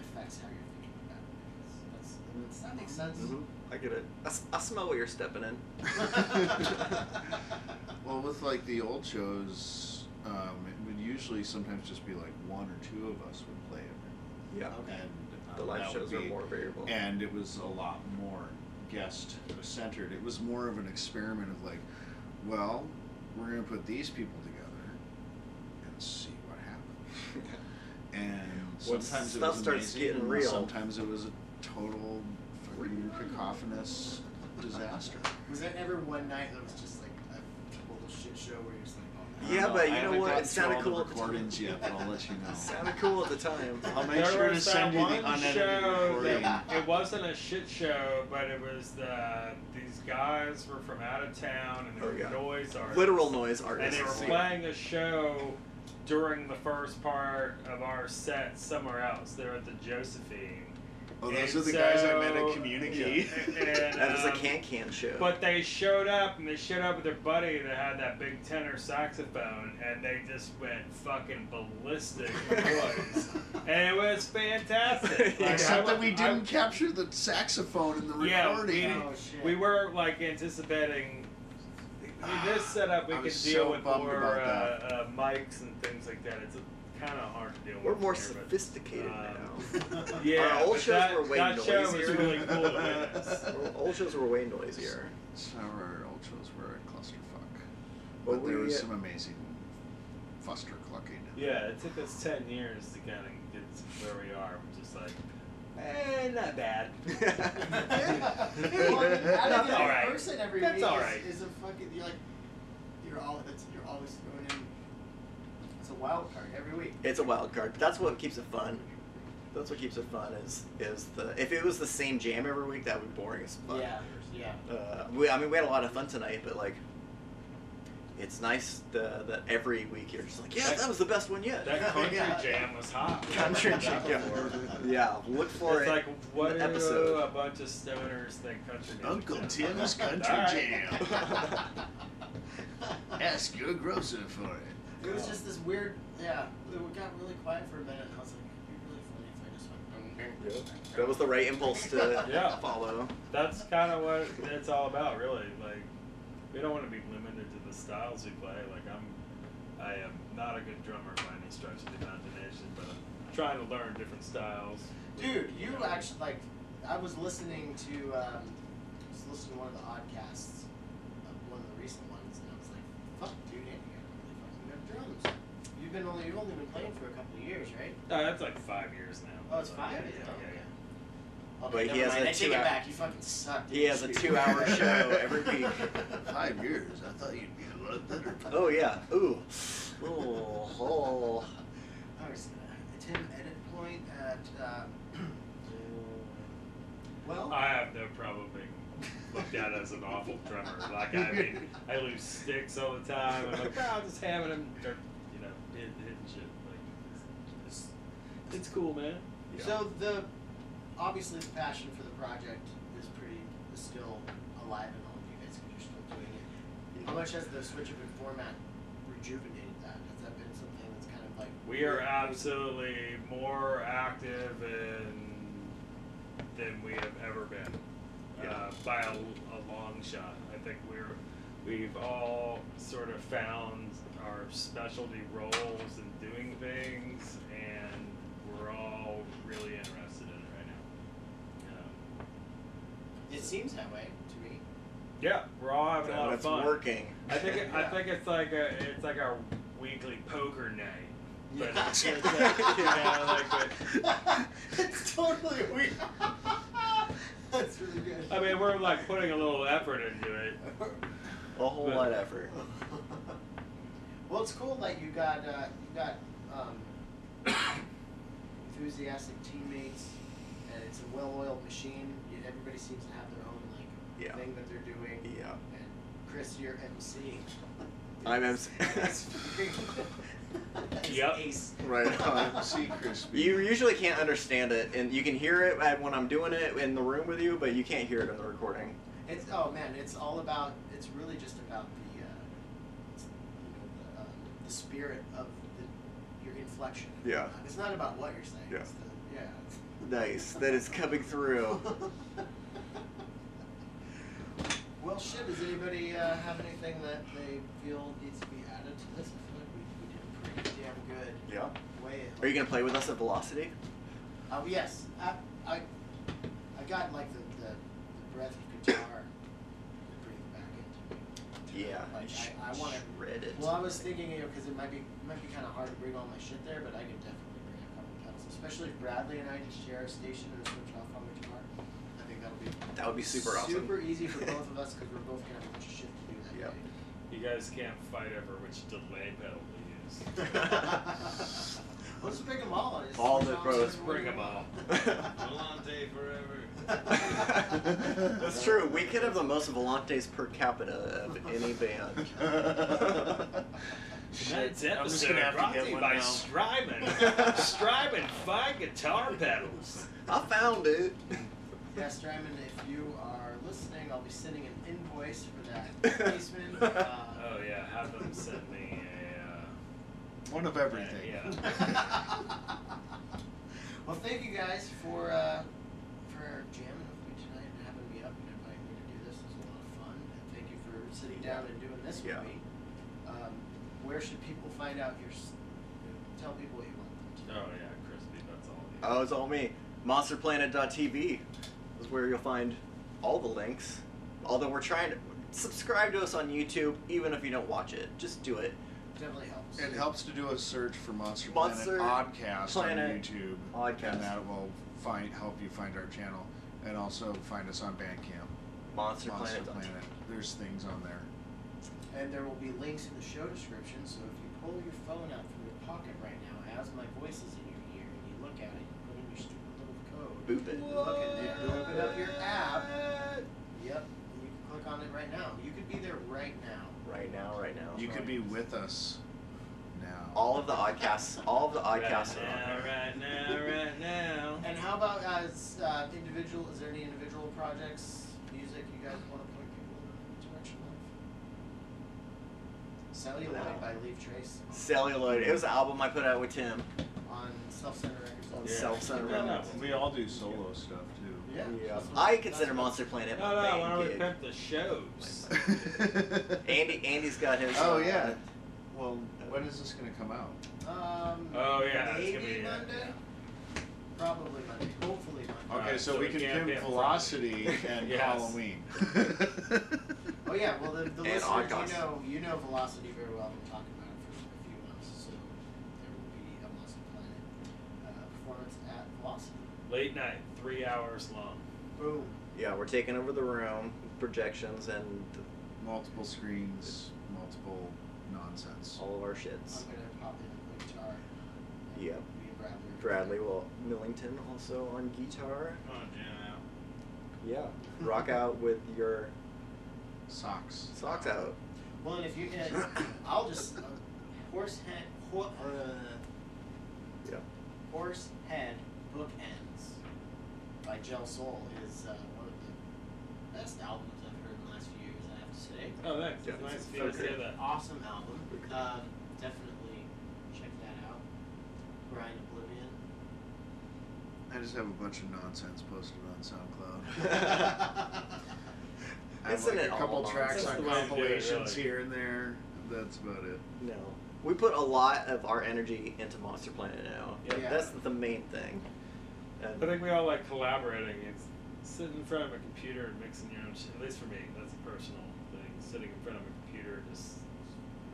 S4: affects how you're thinking about it? That's, that's, does that make sense?
S6: Mhm. I get it. I smell what you're stepping in.
S8: well, with like the old shows, um, it would usually sometimes just be like one or two of us would play it.
S6: Yeah.
S4: Okay.
S8: And,
S6: The live
S8: that would
S6: shows are more variable.
S8: And it was a lot more guest centered. It was more of an experiment of like, well, we're going to put these people together and see what happens. And
S6: Once
S8: sometimes it was
S6: starts
S8: amazing,
S6: getting real.
S8: Sometimes it was a total fucking cacophonous disaster.
S4: Was there ever one night that was just like a total shit show where you're just like,
S6: Yeah, but you know what? It sounded cool at
S8: the
S6: the time.
S8: yet, but I'll let you know.
S6: It sounded cool at the time.
S8: I'll make
S7: there
S8: sure to send you the unedited recording.
S7: it wasn't a shit show, but it was the these guys were from out of town and they
S6: Oh,
S7: were
S6: yeah.
S7: noise artists.
S6: Literal noise artists, and
S7: they were playing a show during the first part of our set somewhere else. They're at the Josephine,
S8: Oh, those
S7: And
S8: are the guys I met
S7: so-
S8: at Communicate.
S7: and,
S6: That is a
S7: um,
S6: can can show.
S7: But they showed up and they showed up with their buddy that had that big tenor saxophone and they just went fucking ballistic with boys. and it was fantastic. Like,
S8: Except
S7: I-
S8: that we
S7: I-
S8: didn't capture the saxophone in the
S7: Yeah,
S8: recording.
S7: we,
S4: Oh, shit.
S7: we were like anticipating in this setup we
S8: I
S7: could
S8: was
S7: deal
S8: so
S7: with more uh, uh, mics and things like that. It's kind of hard to deal
S6: We're more
S7: here, but,
S6: sophisticated
S7: um,
S6: now.
S7: Yeah,
S6: Our old shows
S7: that,
S6: were way
S7: that show was
S6: noisier.
S7: really cool to witness.
S6: Old shows were way noisier.
S8: So our old shows were a clusterfuck.
S6: Well,
S8: But there
S6: we,
S8: was
S6: uh,
S8: some amazing fuster clucking.
S7: Yeah, it took us ten years to kind of get to where we are. We're just like, eh, not bad.
S4: yeah. Well, I mean,
S7: That's all right.
S4: person every
S7: That's
S4: week
S7: all
S4: is, is a fucking. You're like, you're all. It's, you're always throwing in. It's a wild card every week.
S6: It's a wild card. But that's what keeps it fun. That's what keeps it fun. Is is the if it was the same jam every week, that would be boring as fuck.
S4: Yeah, yeah.
S6: Uh, we, I mean, we had a lot of fun tonight, but like, it's nice the, that every week you're just like, yeah,
S7: That-
S6: that was the best one yet.
S7: That country
S4: Yeah.
S7: jam was hot.
S6: Country
S7: I've heard that
S6: jam.
S7: before.
S6: Yeah, look for
S7: it's
S6: it.
S7: like what
S6: in the episode.
S7: a bunch of stoners think country
S8: Uncle? Tim's Country Jam. Ask your grocer for it.
S4: It was just this weird. Yeah, it got really quiet for a minute. and I was like, it'd be really funny if I just went.
S6: That was the right impulse to
S7: Yeah.
S6: follow.
S7: That's kind of what it's all about, really. Like, we don't want to be limited to the styles we play. Like, I'm, I am not a good drummer by any stretch of the imagination, but I'm trying to learn different styles.
S4: Dude, you actually like. I was listening to. Um, I was listening to one of the oddcasts, uh, one of the recent ones, and I was like, "Fuck, dude, Andy, you really fucking good drums." You've been only you've only been playing for a couple of years, right?
S7: No, that's like five years now.
S4: Oh, it's five.
S7: Yeah,
S4: Yeah,
S7: yeah,
S4: okay.
S6: But he
S4: never
S6: has
S4: mind.
S6: a
S4: I take it back. You fucking suck.
S6: He has a two-hour show every week.
S8: Five years. I thought you'd be a lot better.
S6: Oh yeah. Ooh. Ooh. Oh.
S4: I was uh, Tim edit point at. Uh, well,
S7: I have no problem being looked at as an awful drummer. Like, I mean, I lose sticks all the time. I'm like, oh, I'm just having them, they're, you know, hitting, hitting shit. Like, it's, it's, it's cool, man.
S4: So the obviously the passion for the project is pretty is still alive in all of you guys because you're still doing it. How much has the switch up in format rejuvenated that? Has that been something that's kind of like
S7: We are absolutely more active in, than we have ever been, uh,
S6: Yeah.
S7: by a, a long shot. I think we're we've all sort of found our specialty roles in doing things, and we're all really interested in it right now. Um,
S4: It seems that way to me.
S7: yeah, we're all having a lot of
S6: It's
S7: fun.
S6: working.
S7: I think it, I think it's like a it's like our weekly poker night. But
S4: Yeah.
S7: it's, it's like, you know, like but,
S4: it's totally weird. that's really good.
S7: I mean, we're like putting a little effort into it.
S6: A whole
S7: But-
S6: lot of effort.
S4: well, it's cool that you got uh, you got um, enthusiastic teammates, and it's a well-oiled machine. Everybody seems to have their own like
S6: Yeah.
S4: thing that they're doing.
S6: Yeah.
S4: And Chris, you're MC.
S6: I'm MC.
S7: Yep.
S4: Ace.
S6: Right on.
S8: See, crispy.
S6: You usually can't understand it, and you can hear it when I'm doing it in the room with you, but you can't hear it in the recording.
S4: It's oh man, it's all about. It's really just about the, uh, you know, the, um, the spirit of the, your inflection.
S6: Yeah.
S4: It's not about what you're saying.
S6: Yeah.
S4: It's the, yeah.
S6: Nice. That is coming through.
S4: well, shit. Does anybody uh, have anything that they feel needs to be added to this? I feel like we, we did pretty damn good.
S6: Yeah.
S4: Way.
S6: Are you gonna play with us at Velocity?
S4: Oh yes, I, I, I got like the, the, the breath of guitar to breathe back into me.
S6: Yeah.
S4: Like I, I want to.
S6: shred it.
S4: Well, I was thinking, you know, because it might be it might be kind of hard to bring all my shit there, but I could definitely bring a couple pedals, especially if Bradley and I just share a station and switch off on the guitar. I think that'll be
S6: That would be super awesome.
S4: super easy for both of us because we're both gonna have a bunch of shit to do that
S6: Yep.
S4: day.
S7: You guys can't fight over which delay pedal to use.
S4: We'll just bring them all. Just
S6: All
S4: switch
S6: the
S4: on
S6: pros.
S4: switch
S7: Bring 'em all. Volante forever.
S6: That's true. We could have the most volantes per capita of any band.
S7: Tonight's
S8: I'm just
S7: episode
S8: gonna have to
S7: brought
S8: get
S7: to you by
S8: now.
S7: Strymon. Strymon fine guitar pedals.
S6: I found it.
S4: Yeah, Strymon, if you are listening, I'll be sending an invoice for that replacement. Uh,
S7: Oh yeah, have them send me a.
S8: One of
S7: Uh,
S8: everything.
S7: yeah.
S4: well, thank you guys for uh, for jamming with me tonight and having me up and inviting me to do this. It was a lot of fun. And thank you for sitting down and doing this
S6: Yeah.
S4: with me. Um, where should people find out your? s- Tell people what you want them to.
S7: Oh yeah, crispy. That's all. you.
S6: Oh, it's all me. MonsterPlanet.tv is where you'll find all the links. Although we're trying to subscribe to us on YouTube, even if you don't watch it, just do it.
S4: Definitely helps.
S8: It helps to do a search for Monster,
S6: Monster
S8: Planet Oddcast
S6: Planet
S8: on YouTube,
S6: Oddcast.
S8: and that will find help you find our channel, and also find us on Bandcamp. Monster
S6: MonsterPlanet.tv.
S8: Planet. There's things on there.
S4: And there will be links in the show description, so if you pull your phone out from your pocket right now, as my voice is in your ear, and you look at it, you put in your stupid little code.
S6: Boop it.
S4: Look at it, you open up your app. Yep, and you can click on it right now. You could be there right now.
S6: Right now, right now.
S8: You could be with us now.
S6: All of the oddcasts, all of the
S7: Right
S6: oddcasts are on
S7: now,
S6: there.
S7: right now, right now.
S4: And how about as uh, individual? Is there any individual projects, music you guys want to point people in the direction of? Celluloid by Leaf Trace
S6: Celluloid. It was an album I put out with Tim.
S4: on Self Center Records.
S6: On
S7: Yeah.
S6: Self-Centered
S7: No, no,
S6: Records.
S8: We all do solo stuff too.
S4: Yeah.
S6: Yeah. I consider
S4: what-
S6: Monster Planet
S7: No,
S6: my
S7: no, why
S6: main
S7: don't we
S6: gig.
S7: pimp the shows?
S6: Andy, Andy's got his.
S8: oh
S6: uh,
S8: yeah. Well, when is this gonna come out?
S4: Um,
S7: Oh, yeah,
S4: maybe
S7: gonna be, uh,
S4: Monday. Probably Monday. Hopefully Monday.
S8: Okay, so,
S7: so
S8: we
S7: we
S8: can
S7: can't
S8: pimp
S7: pimp
S8: Velocity and
S7: Yes.
S8: Halloween.
S4: Oh yeah, well the, the listeners, you know, you know Velocity very well. I've been talking about it for a few months, so there will be a Monster Planet uh, performance at Velocity.
S7: Late night, three hours long.
S4: Boom.
S6: Yeah, we're taking over the room, projections, and
S8: multiple screens, multiple nonsense.
S6: all of our shits.
S4: I'm
S6: shits.
S4: gonna pop in the guitar. and
S6: Yep.
S4: Bradley.
S6: Bradley will Millington also on guitar.
S7: Come on, jam out.
S6: Yeah, rock out with your
S8: Socks.
S6: socks out.
S4: Well, and if you can, I'll just uh, horse head, ho- uh,
S6: Yeah.
S4: horse head bookends by Gel Soul is uh, one of the best albums I've heard in the last few years. I have to say.
S7: Oh, thanks.
S6: Yeah,
S7: It's nice
S6: it's
S7: of you to
S6: so
S7: say that.
S4: Awesome album. Um, definitely check that out. Brian Oblivion.
S8: I just have a bunch of nonsense posted on SoundCloud. I have
S6: Isn't
S8: like
S6: it
S8: a couple
S6: all
S8: tracks
S7: nonsense?
S8: on
S7: That's the way to do it,
S8: compilations
S7: really.
S8: here and there. That's about it.
S6: No, we put a lot of our energy into Monster Planet now.
S4: Yeah.
S6: That's the main thing. And
S7: I think we all like collaborating. It's sitting in front of a computer and mixing your own shit. At least for me, that's a personal thing. Sitting in front of a computer just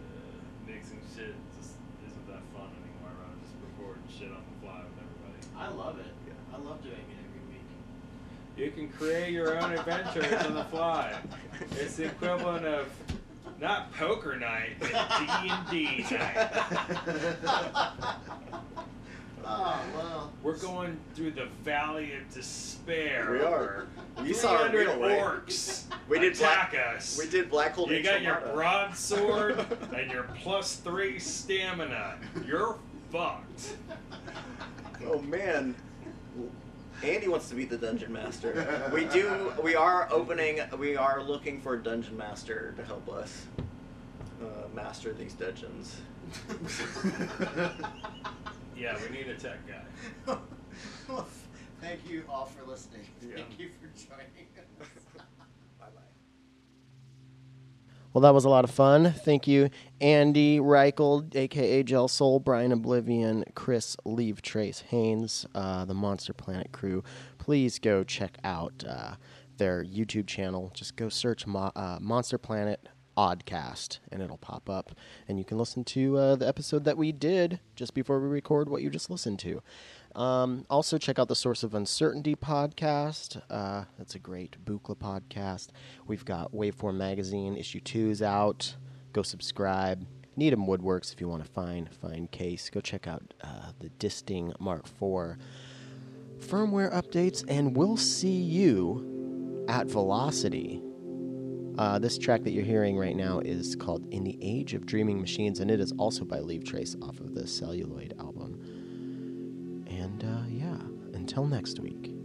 S7: uh, mixing shit just isn't that fun anymore. I'd rather just record shit on the fly with everybody.
S4: I love it.
S6: Yeah.
S4: I love doing it every week.
S7: You can create your own adventures on the fly. It's the equivalent of not poker night, but D and D night.
S4: oh well.
S7: We're going through the valley of despair.
S6: We are. You saw our
S7: 300
S6: real way.
S7: orcs
S6: We did
S7: attack
S6: black,
S7: us.
S6: We did Black Hole.
S7: You got your
S6: Enchilada.
S7: broadsword and your plus three stamina. You're fucked.
S6: Oh man. Andy wants to be the dungeon master. We do. We are opening. We are looking for a dungeon master to help us uh, master these dungeons.
S7: Yeah, we need a tech guy.
S4: Well, Thank you all for listening.
S6: Yeah.
S4: Thank you for joining
S1: Well, that was a lot of fun. Thank you, Andy Reichel, aka Gel Soul, Brian Oblivion, Chris Leaf Trace Haynes, uh, the Monster Planet crew. Please go check out uh, their YouTube channel. Just go search Mo- uh, Monster Planet Oddcast, and it'll pop up, and you can listen to uh, the episode that we did just before we record what you just listened to. Um, also, check out the Source of Uncertainty podcast. Uh, that's a great Buchla podcast. We've got Waveform Magazine, issue two is out. Go subscribe. Needham Woodworks if you want to find fine case. Go check out uh, the Disting Mark IV firmware updates, and we'll see you at Velocity. Uh, this track that you're hearing right now is called In the Age of Dreaming Machines, and it is also by Leaf Trace off of the Celluloid album. Until next week.